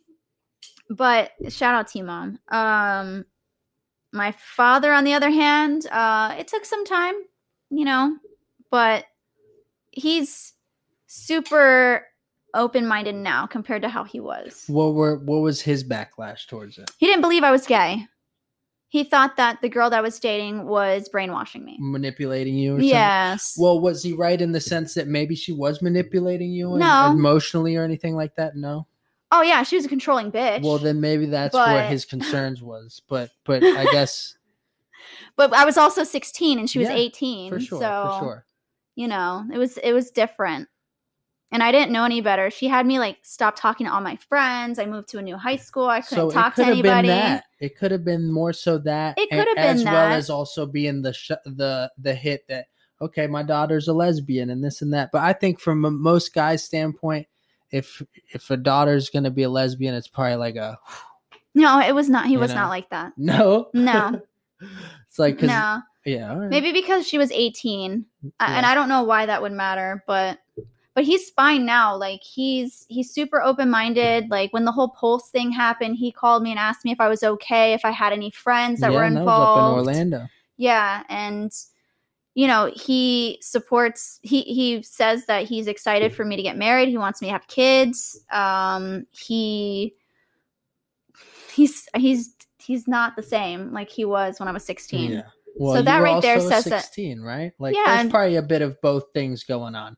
but shout out to you, mom. Um my father on the other hand, uh it took some time, you know, but he's super open-minded now compared to how he was. what were what was his backlash towards it? He didn't believe I was gay. He thought that the girl that I was dating was brainwashing me. Manipulating you? Or something? Yes. Well, was he right in the sense that maybe she was manipulating you No. emotionally or anything like that? No. oh yeah, she was a controlling bitch. Well, then maybe that's what But- his concerns was. But but I guess but I was also 16 and she was Yeah, 18. for sure, so for sure. you know, it was it was different. And I didn't know any better. She had me like stop talking to all my friends. I moved to a new high school. I couldn't So talk to could have been anybody. that. It could have been more so that. It could have been as well as also being the sh- the the hit that okay, my daughter's a lesbian and this and that. But I think from a, most guys' standpoint, if if a daughter's gonna be a lesbian, it's probably like a No, it was not. He was know? not like that. no, No. it's like No, yeah, right. maybe because she was 18, I- and I don't know why that would matter. But but he's fine now. Like he's he's super open minded. Like when the whole Pulse thing happened, he called me and asked me if I was okay, if I had any friends that yeah, were involved. that was up in Orlando. Yeah, and you know, he supports he he says that he's excited for me to get married. He wants me to have kids. Um he he's he's he's not the same like he was when I was 16. Yeah. Well, So that right there says that- 16, right? Like Yeah, there's probably a bit of both things going on.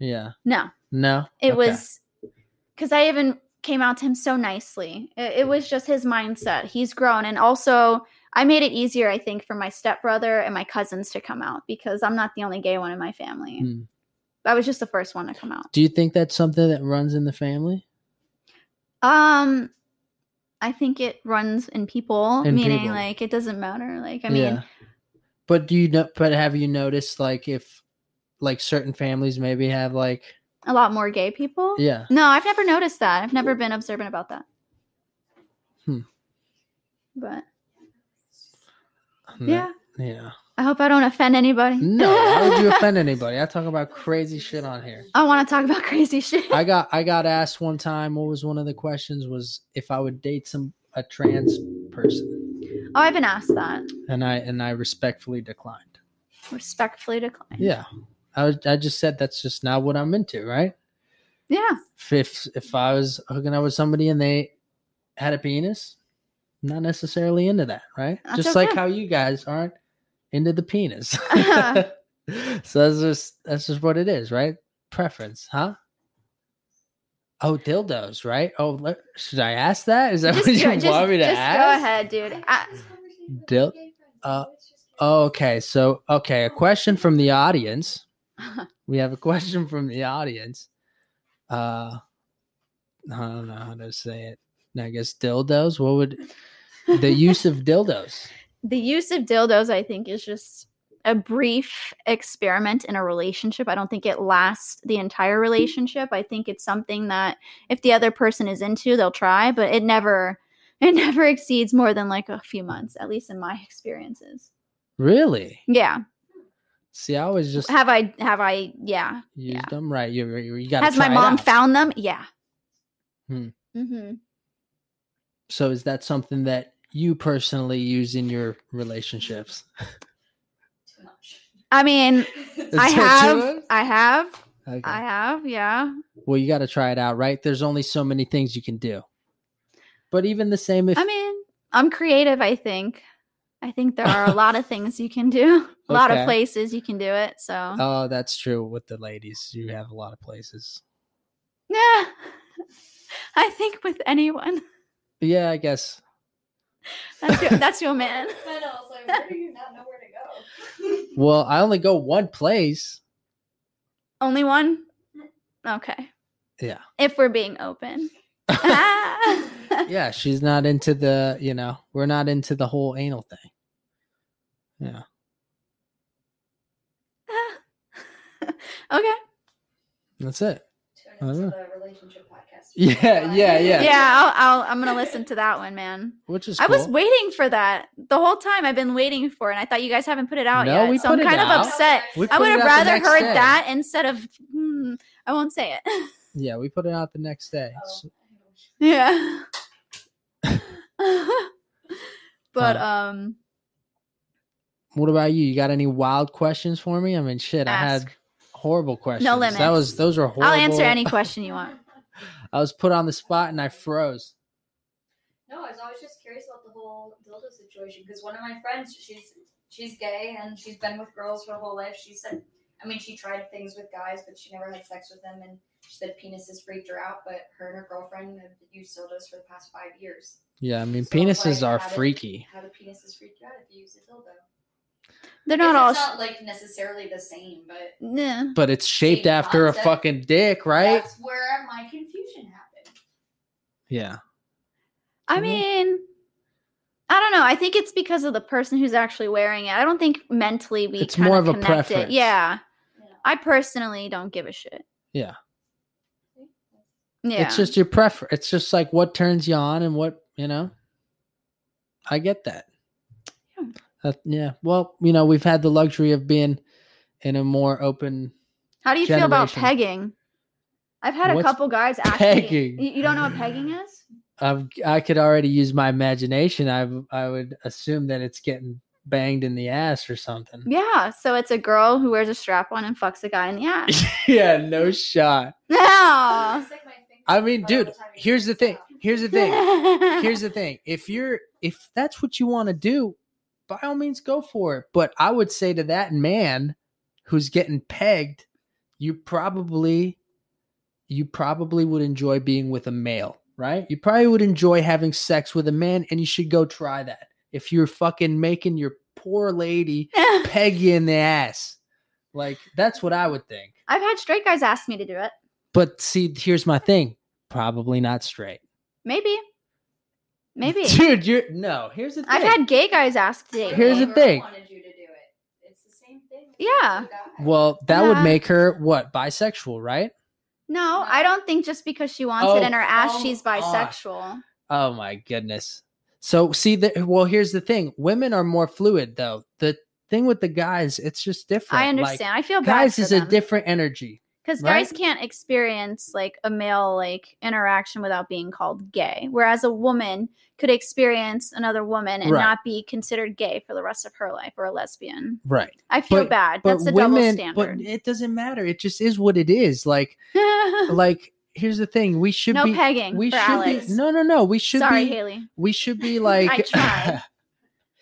Yeah. No, No. it Okay. was cuz I even came out to him so nicely. It, it was just his mindset. He's grown and also I made it easier I think for my stepbrother and my cousins to come out because I'm not the only gay one in my family. Hmm. I was just the first one to come out. Do you think that's something that runs in the family? Um, I think it runs in people, In meaning people. like it doesn't matter. Like I mean, But do you know? But have you noticed like if like certain families maybe have like a lot more gay people. yeah No, I've never noticed that. I've never been observant about that. Hmm. But yeah, yeah I hope I don't offend anybody. no why would you offend anybody? I talk about crazy shit on here. I want to talk about crazy shit. I got I got asked one time. What was one of the questions? Was if I would date some a trans person, oh, I've been asked that. and I and I respectfully declined. Respectfully declined. Yeah, I was, I just said that's just not what I'm into, right? Yeah. If if, I was hooking up with somebody and they had a penis, not necessarily into that, right? That's just like how you guys aren't into the penis. so that's just that's just what it is, right? Preference, huh? Oh, dildos, right? Oh, le- should I ask that? Is that Just, what you just, want me to just ask? go ahead, dude. I, Dil- uh, Okay, so okay, a question from the audience. We have a question from the audience. Uh I don't know how to say it. I guess dildos. What would the use of dildos? the use of dildos, I think, is just a brief experiment in a relationship. I don't think it lasts the entire relationship. I think it's something that if the other person is into, they'll try, but it never it never exceeds more than like a few months, at least in my experiences. Really? Yeah. See, I was just Have I have I yeah. used yeah. them right. You you, you got Has my mom found them? Yeah. Hmm. hmm So is that something that you personally use in your relationships? Too much. I mean, I have? I have Okay. I have, yeah. well, you got to try it out, right? There's only so many things you can do. But even the same if I mean, I'm creative, I think. I think there are a lot of things you can do. A lot Okay. of places you can do it. So Oh, that's true with the ladies. You have a lot of places. yeah. I think with anyone. Yeah, I guess. That's your, that's your man. I know. I like, where do you not know where to go? Well, I only go one place. Only one? Okay. Yeah. If we're being open. Ah. yeah, she's not into the, you know, we're not into the whole anal thing. Yeah. okay. That's it. Tune into the relationship podcast. Yeah, yeah, yeah. Yeah, I'll, I'll I'm gonna listen to that one, man. Which is I was waiting for that the whole time. I've been waiting for, it, and I thought you guys haven't put it out No, yet. we so put I'm it kind out. of upset. We I would have rather heard day. that instead of. Hmm, I won't say it. Yeah, we put it out the next day. Oh, So- yeah. but Uh, um, what about you? You got any wild questions for me? I mean, shit, I had Ask. Horrible questions. No limits. That was those were horrible. I'll answer any question you want. I was put on the spot and I froze. No, I was always just curious about the whole dildo situation because one of my friends, she's she's gay and she's been with girls her whole life. She said, I mean, she tried things with guys, but she never had sex with them, and she said penises freaked her out. But her and her girlfriend have used dildos for the past five years. Yeah, I mean, So penises like, are how did- freaky. How do penises freak you out if you use a dildo? They're not all. It's not like necessarily the same, but yeah. But it's shaped Same after a fucking dick, right? That's where my confusion happened. Yeah. I Mhm. mean, I don't know. I think it's because of the person who's actually wearing it. I don't think mentally we It's more of of a connect it. preference. Yeah. Yeah. I personally don't give a shit. Yeah. Yeah. It's just your preference. It's just like what turns you on and what, you know. I get that. Yeah. Uh, yeah. Well, you know, we've had the luxury of being in a more open How do you feel about pegging? I've had a couple guys ask pegging? me. You don't know what pegging is? I've, I could already use my imagination. I would assume that it's getting banged in the ass or something. Yeah. So it's a girl who wears a strap on and fucks a guy in the ass. yeah, no shot. No. Stick my finger I mean, dude, the time and here's the thing. Here's the thing. Here's the thing. If you're if that's what you want to do, by all means go for it. But I would say to that man who's getting pegged, you probably you probably would enjoy being with a male, right? You probably would enjoy having sex with a man and you should go try that. If you're fucking making your poor lady peg you in the ass. Like that's what I would think. I've had straight guys ask me to do it. But see, here's my thing. Probably not straight. Maybe. Maybe. Dude, you're no, here's the thing. I've had gay guys ask to date Here's me. the thing. wanted you to do it. It's the same thing. Yeah. the. Well, that would make her what bisexual, right? No, I don't think just because she wants Oh, it in her ass, oh, she's oh. bisexual. Oh my goodness. So see that. Well, here's the thing: women are more fluid, though. The thing with the guys, it's just different. I Like, understand. I feel bad guys for is a different energy. Because right? guys can't experience like a male like interaction without being called gay whereas a woman could experience another woman and Right. not be considered gay for the rest of her life or a lesbian Right. i feel But- bad that's a women, double but it doesn't matter. It just is what it is. Like, like here's the thing: we should no be. pegging we should Alex. be. No, no, no. We should sorry be. haley We should be like. tried.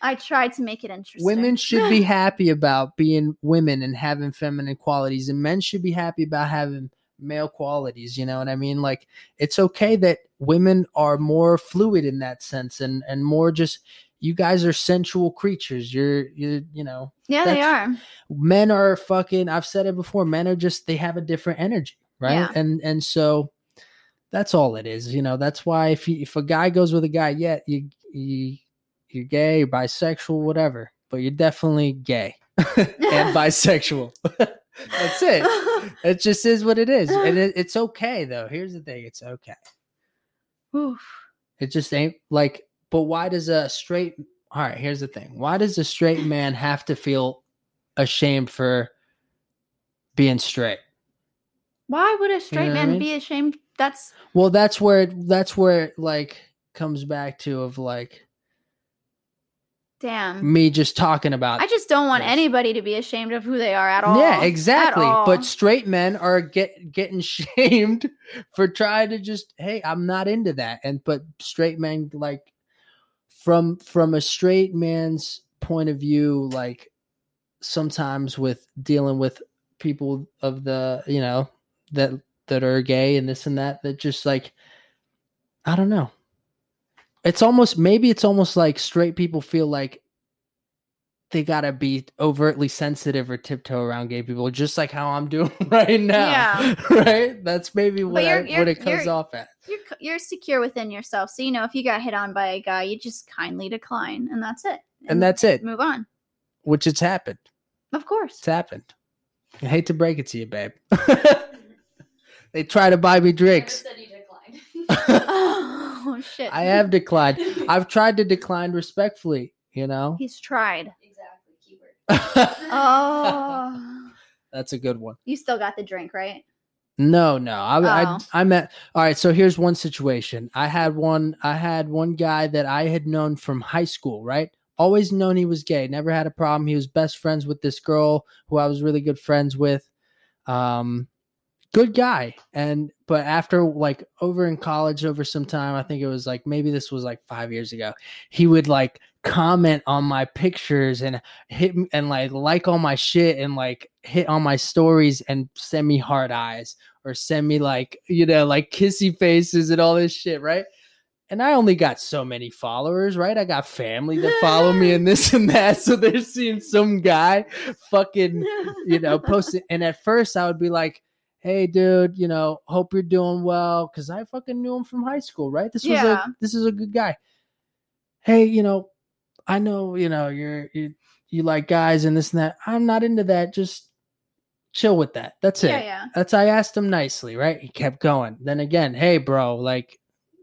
I tried to make it interesting women should be happy about being women and having feminine qualities and men should be happy about having male qualities you know what i mean like it's okay that women are more fluid in that sense and and more just you guys are sensual creatures. You're you you know Yeah, they are. men are fucking I've said it before, men are just they have a different energy, right? Yeah. And and so that's all it is. You know, that's why if you, if a guy goes with a guy, yeah, you you you're gay, you're bisexual, whatever, but you're definitely gay and bisexual. that's it. It just is what it is. And it, it's okay though. Here's the thing, it's okay. Oof. It just ain't like, but why does a straight, all right, here's the thing. Why does a straight man have to feel ashamed for being straight? Why would a straight know what I man mean? be ashamed? That's Well, that's where, it, that's where it like comes back to of like damn. me just talking about. I just don't want Yes. anybody to be ashamed of who they are at all. yeah, exactly. But straight men are get getting shamed for trying to just, hey, I'm not into that. And but straight men like from from a straight man's point of view, like sometimes with dealing with people of the you know that that are gay and this and that that just like I don't know. It's almost maybe it's almost like straight people feel like they gotta be overtly sensitive or tiptoe around gay people, just like how I'm doing right now. Yeah. right? That's maybe what I, you're- what you're- it comes you're- off at. you're you're secure within yourself, so you know if you got hit on by a guy, you just kindly decline, and that's it. And that's it. move on. Which it's happened. Of course. It's happened. I hate to break it to you, babe. they try to buy me Never drinks. Said you declined. oh shit! I have declined. I've tried to decline respectfully, you know? He's tried. exactly keyword. Oh, That's a good one. you still got the drink, right? No, no. I, I Oh. I met all right, so here's one situation. I had one I had one guy that I had known from high school, right? Always known he was gay, never had a problem. He was best friends with this girl who I was really good friends with. Um good guy. And but after like over in college over some time, I think it was like maybe this was like 5 years ago. He would like comment on my pictures and hit and like like all my shit and like hit on my stories and send me hard eyes or send me like you know like kissy faces and all this shit right and i only got so many followers right i got family that follow me and this and that so they're seeing some guy fucking you know posting and at first i would be like hey dude you know hope you're doing well because i fucking knew him from high school right this was Yeah. a this is a good guy hey you know i know you know you're you, you like guys and this and that i'm not into that just chill with that that's it yeah, yeah. that's I asked him nicely, right? He kept going. Then again, hey bro, like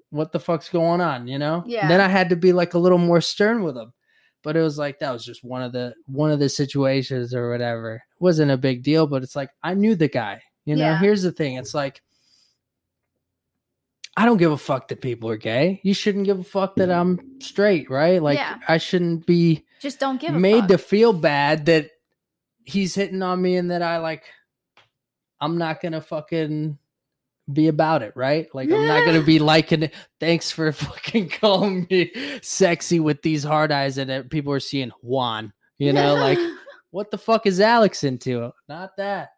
what the fuck's going on, you know? Yeah. Then I had to be like a little more stern with him. But it was like that was just one of the one of the situations or whatever. It wasn't a big deal, but it's like I knew the guy. You know, Yeah. here's the thing. It's like I don't give a fuck that people are gay. You shouldn't give a fuck that I'm straight, right? Like Yeah. I shouldn't be Just don't give a made to feel bad that he's hitting on me and that I like I'm not gonna fucking be about it, right? Like I'm not gonna be liking it. Thanks for fucking calling me sexy with these hard eyes and people are seeing Juan. You know, like what the fuck is Alex into? Not that.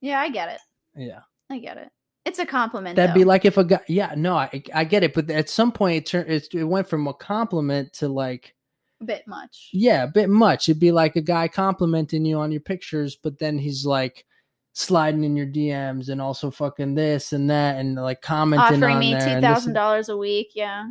Yeah, I get it. yeah. I get it. It's a compliment. That'd be like if a guy yeah, no, I I get it, but at some point it turned it, it went from a compliment to like a bit much. Yeah, a bit much. It'd be like a guy complimenting you on your pictures, but then he's like sliding in your DMs and also fucking this and that and like commenting Offering on me two thousand and- dollars a week. Yeah.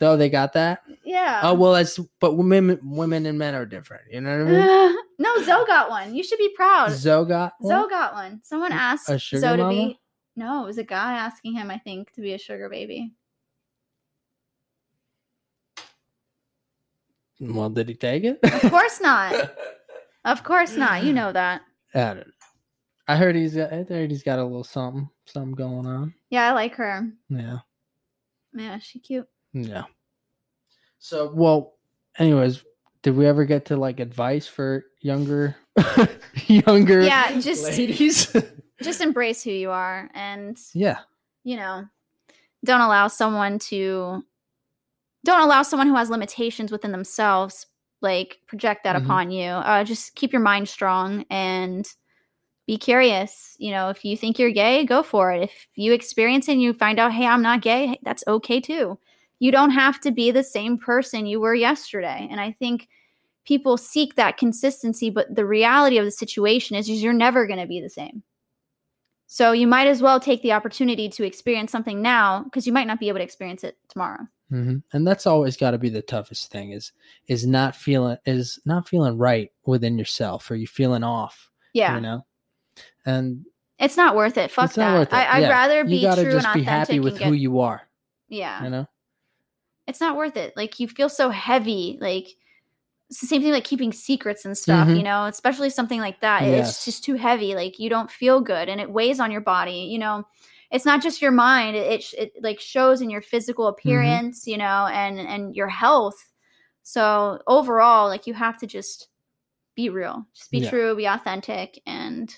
Oh, they got that. Yeah. oh well, that's but women, women and men are different. You know what I mean? no, Zoe got one. You should be proud. Zoe got one? Zoe got one. Someone asked a sugar Zoe to be. No, it was a guy asking him, I think, to be a sugar baby. Well, did he take it? Of course not. Of course not. You know that. I don't know. I heard he's got. I heard he's got a little something, something going on. Yeah, I like her. Yeah. Yeah, she cute. Yeah. So, well, anyways, did we ever get to like advice for younger, younger, Yeah, just- ladies? Just embrace who you are and yeah, you know, don't allow someone to don't allow someone who has limitations within themselves like project that Mhm. upon you. Uh just keep your mind strong and be curious. You know, if you think you're gay, go for it. If you experience it and you find out, hey, I'm not gay, that's okay too. You don't have to be the same person you were yesterday. And I think people seek that consistency, but the reality of the situation is, is you're never going to be the same. So you might as well take the opportunity to experience something now because you might not be able to experience it tomorrow. hmm And that's always got to be the toughest thing is is not feeling is not feeling right within yourself or you feeling off. Yeah. You know, and It's not worth it. Fuck it's not that. worth it. I, I'd Yeah. rather be you gotta true just and be authentic happy with and who you are. Yeah. You know. It's not worth it. Like you feel so heavy. Like it's the same thing like keeping secrets and stuff, Mhm. you know, especially something like that. Yes. It's just too heavy. Like you don't feel good and it weighs on your body, you know. It's not just your mind. It, it, it like shows in your physical Mm-hmm. appearance, you know, and and your health. So overall, like you have to just be real. Just be Yeah. true, be authentic and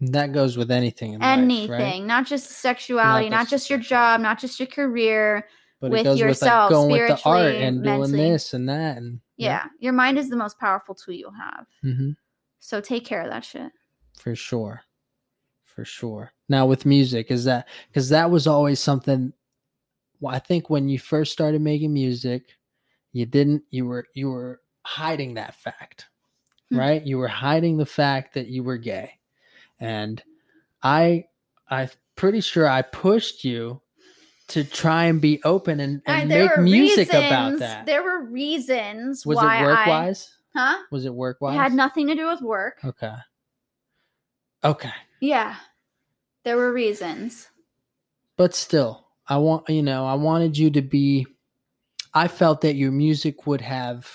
That goes with anything in life, anything, right? not just sexuality, not, just just your job, not just your career. But with it goes yourself, with like going with the art and doing mentally. this and that and Yeah, your mind is the most powerful tool you'll have. hmm So take care of that shit. for sure for sure now with music is that because that was always something well, i think when you first started making music you didn't you were you were hiding that fact Hmm. right you were hiding the fact that you were gay and i i'm pretty sure i pushed you to try and be open and, and there make music about that There were reasons was why it work wise? huh? was it work It wise had nothing to do with work. okay okay Yeah, there were reasons. but still i want you know i wanted you to be i felt that your music would have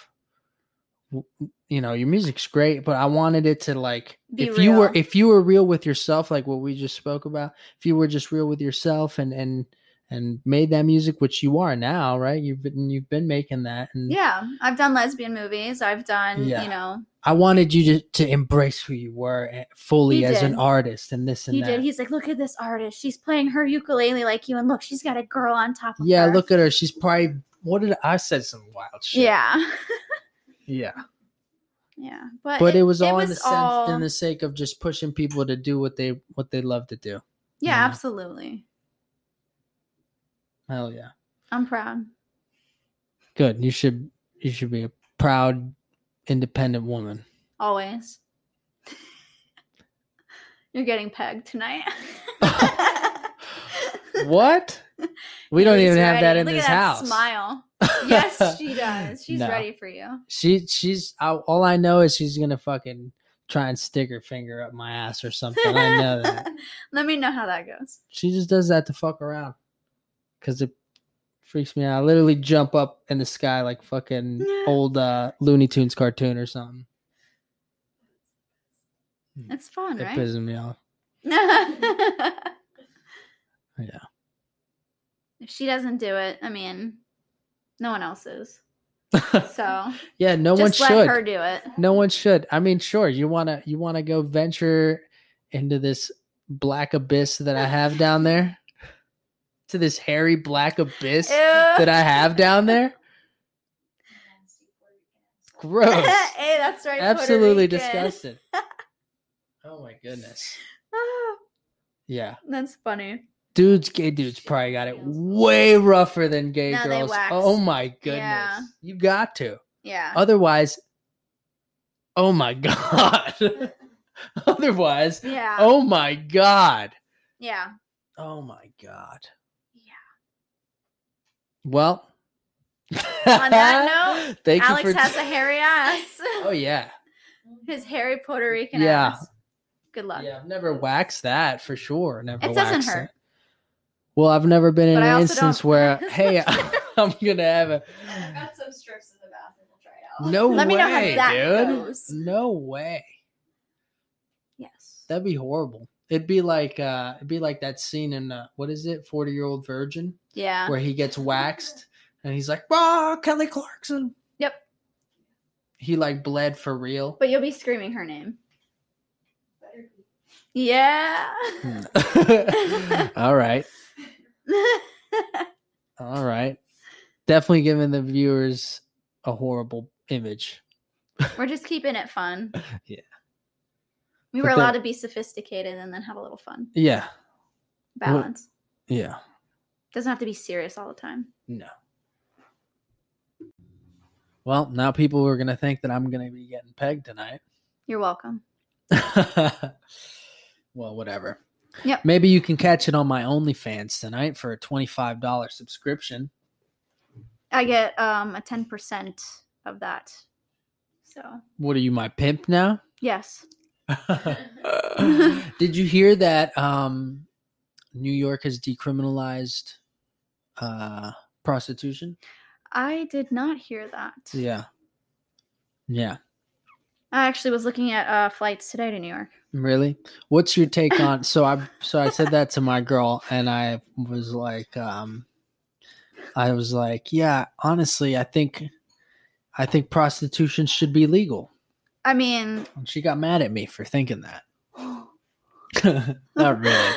you know your music's great but i wanted it to like Be if you were if you were real with yourself like what we just spoke about if you were just real with yourself and and and made that music which you are now right you've been you've been making that and Yeah, I've done lesbian movies. I've done, Yeah. you know, i wanted you to to embrace who you were eh, fully He as an artist and this and he that did. He's like, look at this artist. She's playing her ukulele like you, and look, she's got a girl on top of yeah her. look at her she's probably what did I, said some wild shit Yeah, yeah yeah. But but it, was all in the sense all- in the sake of just pushing people to do what they what they love to do. yeah, you know. absolutely. Hell yeah. I'm proud. Good. You should you should be a proud independent woman. Always. You're getting pegged tonight. What? We don't even have that in Look this at that house. Smile. Yes, she does. She's No. ready for you. She she's I, all I know is she's gonna fucking try and stick her finger up my ass or something. I know that. Let me know how that goes. She just does that to fuck around. Cause it freaks me out. I literally jump up in the sky like fucking old uh Looney Tunes cartoon or something. It's fun, It right? pisses me off. Yeah. If she doesn't do it, I mean, no one else is. So yeah, no one just let should. her do it. No one should. I mean, sure, you wanna you wanna go venture into this black abyss that I have down there? To this hairy black abyss that I have down there? Gross. hey, that's right. Absolutely disgusting. Oh my goodness. Yeah. that's funny. Dudes, gay dudes probably got it way rougher than gay No, girls. Oh my goodness. Yeah. You got to. Yeah. Otherwise, oh my god. Otherwise, yeah. oh my god. Yeah. Oh my god. Yeah. Well, On that note, thank Alex you for has a hairy ass. Oh yeah. His hairy Puerto Rican Yeah. ass. Good luck. Yeah, I've never waxed that for sure. Never It doesn't waxed hurt. Well, I've never been in But I an instance don't- where hey, I'm gonna have a I've got some strips in the bathroom. We'll try it out. no Let way, me know how that dude. goes. No way. Yes. That'd be horrible. It'd be like uh it'd be like that scene in uh, what is it, Forty Year Old Virgin, Yeah. where he gets waxed and he's like, "Ah, Kelly Clarkson." Yep. He like bled for real. But you'll be screaming her name. Yeah. All right. All right. Definitely giving the viewers a horrible image. We're just keeping it fun. Yeah. We were allowed to be sophisticated and then have a little fun. Yeah. Balance. Yeah. Doesn't have to be serious all the time. No. Well, now people are gonna think that I'm gonna be getting pegged tonight. You're welcome. well, whatever. Yep. Maybe you can catch it on my OnlyFans tonight for a twenty-five dollar subscription. I get um a ten percent of that. So What are you, my pimp now? yes. Did you hear that um, New York has decriminalized uh, prostitution? I did not hear that. Yeah. Yeah. I actually was looking at uh, flights today to New York. Really? What's your take on so I so I said that to my girl and I was like um I was like, yeah, honestly, I think I think prostitution should be legal. I mean, And she got mad at me for thinking that. Not really.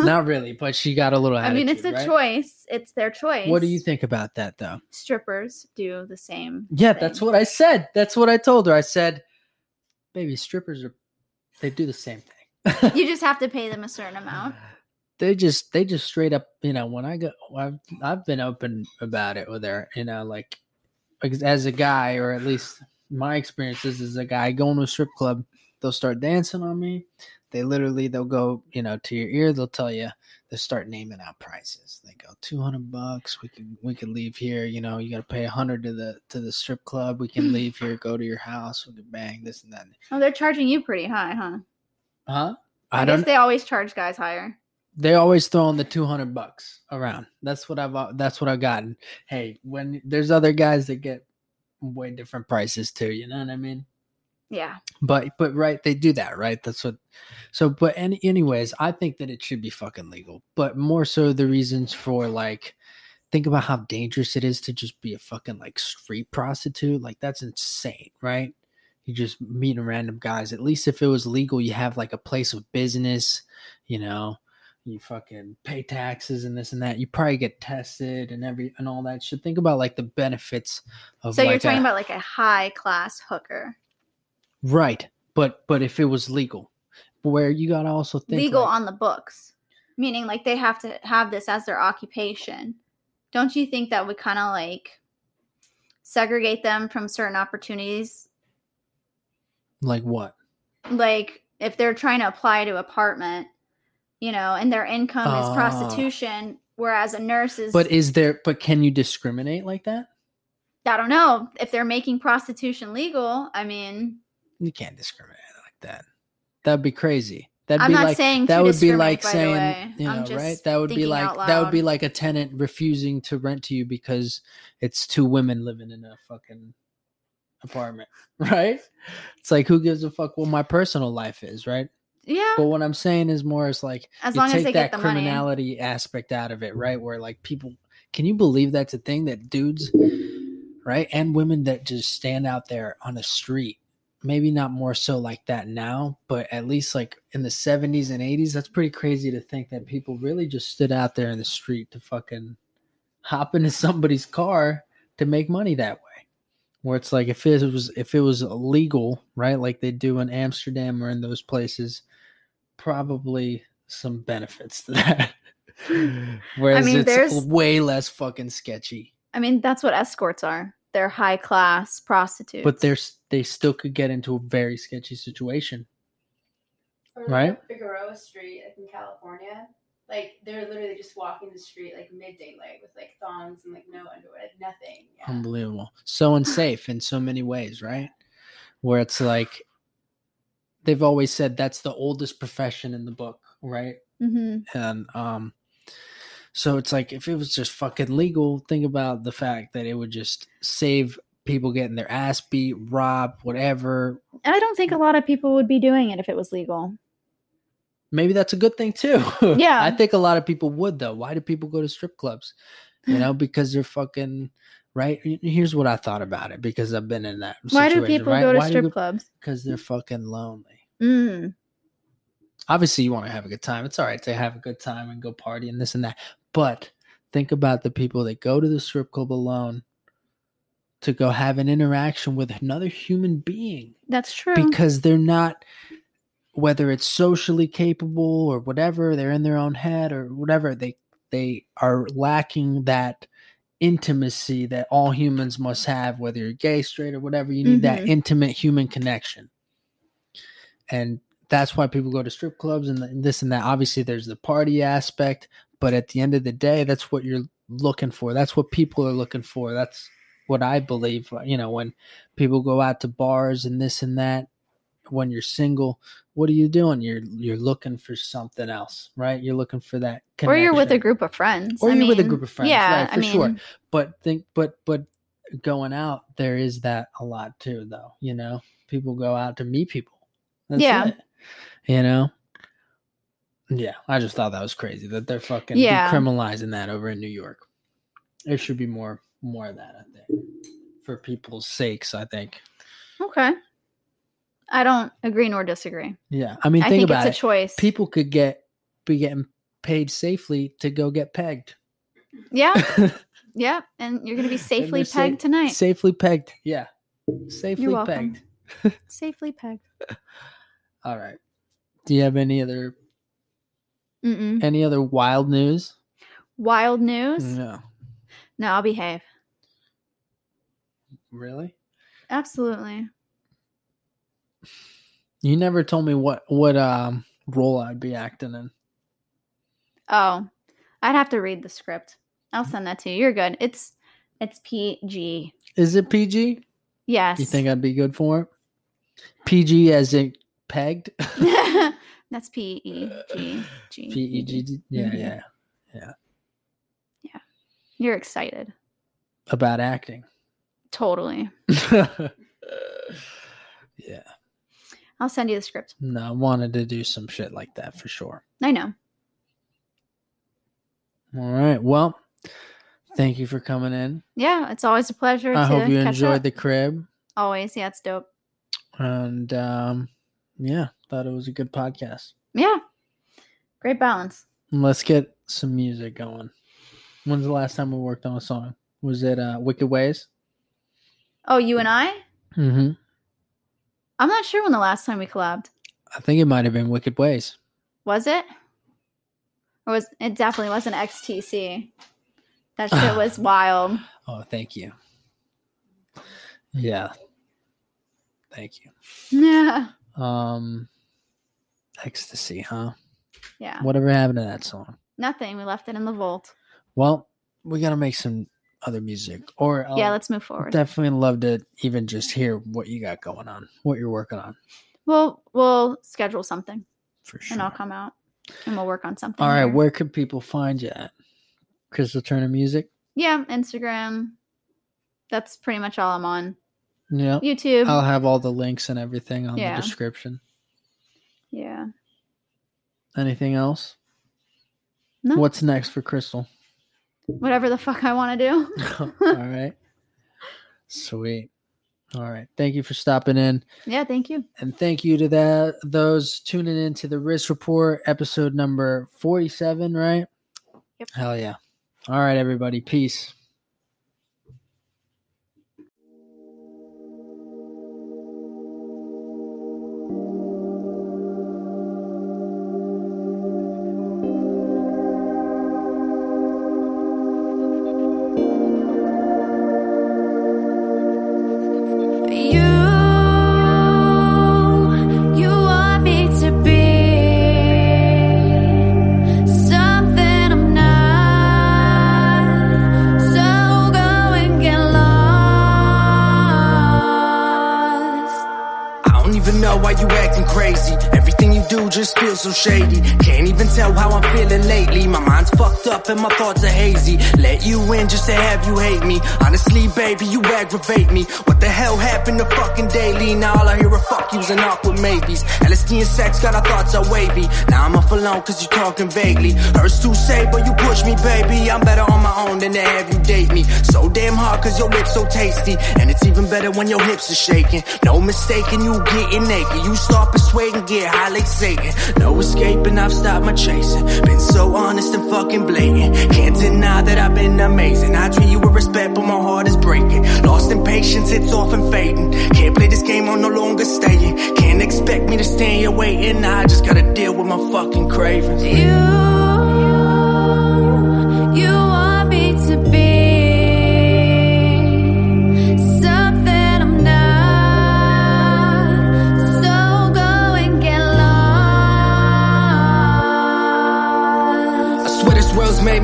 Not really, but she got a little I mean, it's a right? choice. It's their choice. What do you think about that though? Strippers do the same. Yeah, that's what I said. That's what I told her. I said, "Baby, strippers are they do the same thing." You just have to pay them a certain amount. they just they just straight up, you know, when I go I've I've been open about it with her, you know, like as a guy or at least my experiences is a guy going to a strip club, they'll start dancing on me. They literally they'll go, you know, to your ear, they'll tell you they'll start naming out prices. They go two hundred bucks. We can we can leave here. You know, you got to pay a hundred to the to the strip club. We can leave here, go to your house. We can bang this and that. Oh, they're charging you pretty high, huh? Huh? I, I guess don't. they always charge guys higher. They always throw throwing the two hundred bucks around. That's what I've that's what I've gotten. Hey, when there's other guys that get way different prices too. You know what I mean? Yeah. But but right, they do that, right? That's what. So, but any anyways, I think that it should be fucking legal. But more so, the reasons for like, think about how dangerous it is to just be a fucking like street prostitute. Like that's insane, right? You just meeting random guys. At least if it was legal, you have like a place of business. You know, you fucking pay taxes and this and that. You probably get tested and every and all that shit. Think about like the benefits of. So you're talking a- about like a high class hooker. Right. But but if it was legal, where you gotta also think Legal like- on the books. Meaning like they have to have this as their occupation. Don't you think that would kind of like segregate them from certain opportunities? like what? Like if they're trying to apply to apartment, you know, and their income Ah. is prostitution, whereas a nurse is But is there but can you discriminate like that? I don't know if they're making prostitution legal. I mean, You can't discriminate like that. That'd be crazy. That'd I'm be not like saying that would be like discriminate, by the saying you know, right? That would be like that would be like a tenant refusing to rent to you because it's two women living in a fucking apartment, right? It's like who gives a fuck what my personal life is, right? Yeah. But what I'm saying is more is like As you long as take they that get the money. criminality aspect out of it, right? Where like people, can you believe that's a thing that dudes, right, and women that just stand out there on the street, maybe not more so like that now, but at least like in the 70s and 80s, that's pretty crazy to think that people really just stood out there in the street to fucking hop into somebody's car to make money that way. Where it's like if it was if it was illegal, right, like they do in Amsterdam or in those places, probably some benefits to that. Whereas mean, it's there's- way less fucking sketchy. I mean, that's what escorts are. They're high class prostitutes. But there's they still could get into a very sketchy situation. Or Right? like Figueroa Street, like in California. Like they're literally just walking the street like mid daylight with like thongs and like no underwear, like nothing. Yeah. Unbelievable. So unsafe in so many ways, right? Where it's like they've always said that's the oldest profession in the book, right? Mhm. and um so it's like if it was just fucking legal think about the fact that it would just save people getting their ass beat robbed whatever I don't think a lot of people would be doing it if it was legal. maybe that's a good thing too Yeah. i think a lot of people would though why do people go to strip clubs you know because they're fucking right here's what i thought about it because i've been in that Why do people right? go to Why strip you- clubs? because they're fucking lonely Mm. obviously you want to have a good time. It's all right to have a good time and go party and this and that. But think about the people that go to the strip club alone to go have an interaction with another human being That's true. because they're not whether it's socially capable or whatever, they're in their own head or whatever, they they are lacking that intimacy that all humans must have, whether you're gay, straight, or whatever. You need that Mhm. intimate human connection. And that's why people go to strip clubs and, th- and this and that. Obviously, there's the party aspect, but at the end of the day, that's what you're looking for. That's what people are looking for. That's what I believe. Uh, you know, when people go out to bars and this and that, when you're single, what are you doing? You're you're looking for something else, right? You're looking for that. or you're with a group of friends. Or I you're with a group of friends, Yeah, right, I for mean, sure. But think, but but going out, there is that a lot too, though. You know, people go out to meet people. That's Yeah. it. You know. Yeah, I just thought that was crazy that they're fucking Yeah. decriminalizing that over in New York. There should be more more of that, I think, for people's sakes. I think. Okay. I don't agree nor disagree. Yeah, I mean, I think think about it's it. a choice. People could get be getting paid safely to go get pegged. yeah, yeah, and you're gonna be safely pegged tonight. Safely pegged. Yeah. Safely pegged. safely pegged. All right. Do you have any other Mm-mm. any other wild news? Wild news? No. No, I'll behave. Really? Absolutely. You never told me what what um role I'd be acting in. Oh, I'd have to read the script. I'll send that to you. You're good. It's it's PG. Is it PG? Yes. You think I'd be good for it? PG as in pegged? That's P E G G. P E G D. Yeah, Mhm. yeah. Yeah. You're excited. About acting. Totally. yeah. I'll send you the script. No, I wanted to do some shit like that for sure. I know. All right. Well, thank you for coming in. Yeah, it's always a pleasure I to hope you enjoyed up. the crib. Always. Yeah, it's dope. And um yeah, thought it was a good podcast. Yeah. Great balance. Let's get some music going. When's the last time we worked on a song? Was it uh Wicked Ways? Oh, you and I? Mm-hmm. I'm not sure when the last time we collabed. I think it might have been Wicked Ways. Was it? Or was it definitely wasn't XTC. That shit was wild. Oh, thank you. Yeah. Thank you. Yeah. Um Ecstasy, huh? Yeah. Whatever happened to that song? Nothing. We left it in the vault. Well, we gotta make some other music. Or I'll yeah, let's move forward. definitely love to even just hear what you got going on, what you're working on We'll we'll schedule something for sure. and I'll come out and we'll work on something. All right, here. where could people find you at? Krystal Turner Music. Yeah, Instagram. That's pretty much all I'm on. Yeah. YouTube. I'll have all the links and everything on Yeah. the description. yeah. Anything else? No. What's next for Krystal? Whatever the fuck I want to do. all right. Sweet. All right. Thank you for stopping in. yeah, thank you. And thank you to that those tuning in to the Risk Report, episode number 47, right? Yep. Hell yeah. All right, everybody. Peace. Even know why you acting crazy. Everything you do just feels so shady. Can't even tell how I'm feeling lately. My mind's fucked up and my thoughts are hazy. Let you in just to have you hate me. Honestly, baby, you aggravate me. What the hell happened to fucking daily? Now all I hear are fuck yous and awkward maybes. LSD and sex got our thoughts are wavy. Now I'm off alone cause you talking vaguely. Hurts to say, but you push me, baby. I'm better on my own than to have you date me. So damn hard cause your lips so tasty. And it's even better when your hips are shaking. No mistaking, you getting naked. You start persuading, get high like Satan. No escaping, I've stopped my chasing. Been so honest and fucking blatant. Can't deny that I've been amazing. I treat you with respect, but my heart is breaking. Lost in patience, it's often fading. Can't play this game, I'm no longer staying. Can't expect me to stand here waiting. I just gotta deal with my fucking cravings. You,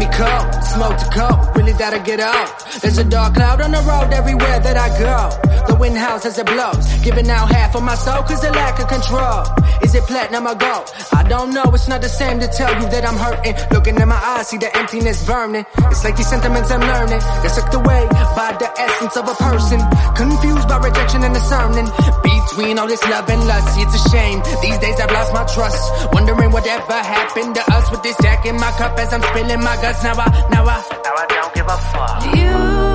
me cup, smoked a couple really gotta get out. There's a dark cloud on the road everywhere that I go. The wind howls as it blows, giving out half of my soul cause of lack of control. Is it platinum or gold? I don't know, it's not the same to tell you that I'm hurting. Looking in my eyes, see the emptiness burning. It's like these sentiments I'm learning, they're sucked away by the essence of a person. Confused by rejection and discerning. Between all this love and lust, it's a shame. These days I've lost my trust. Wondering whatever happened to us with this jack in my cup as I'm spilling my guts. Now I, now I, now I don't give a fuck. You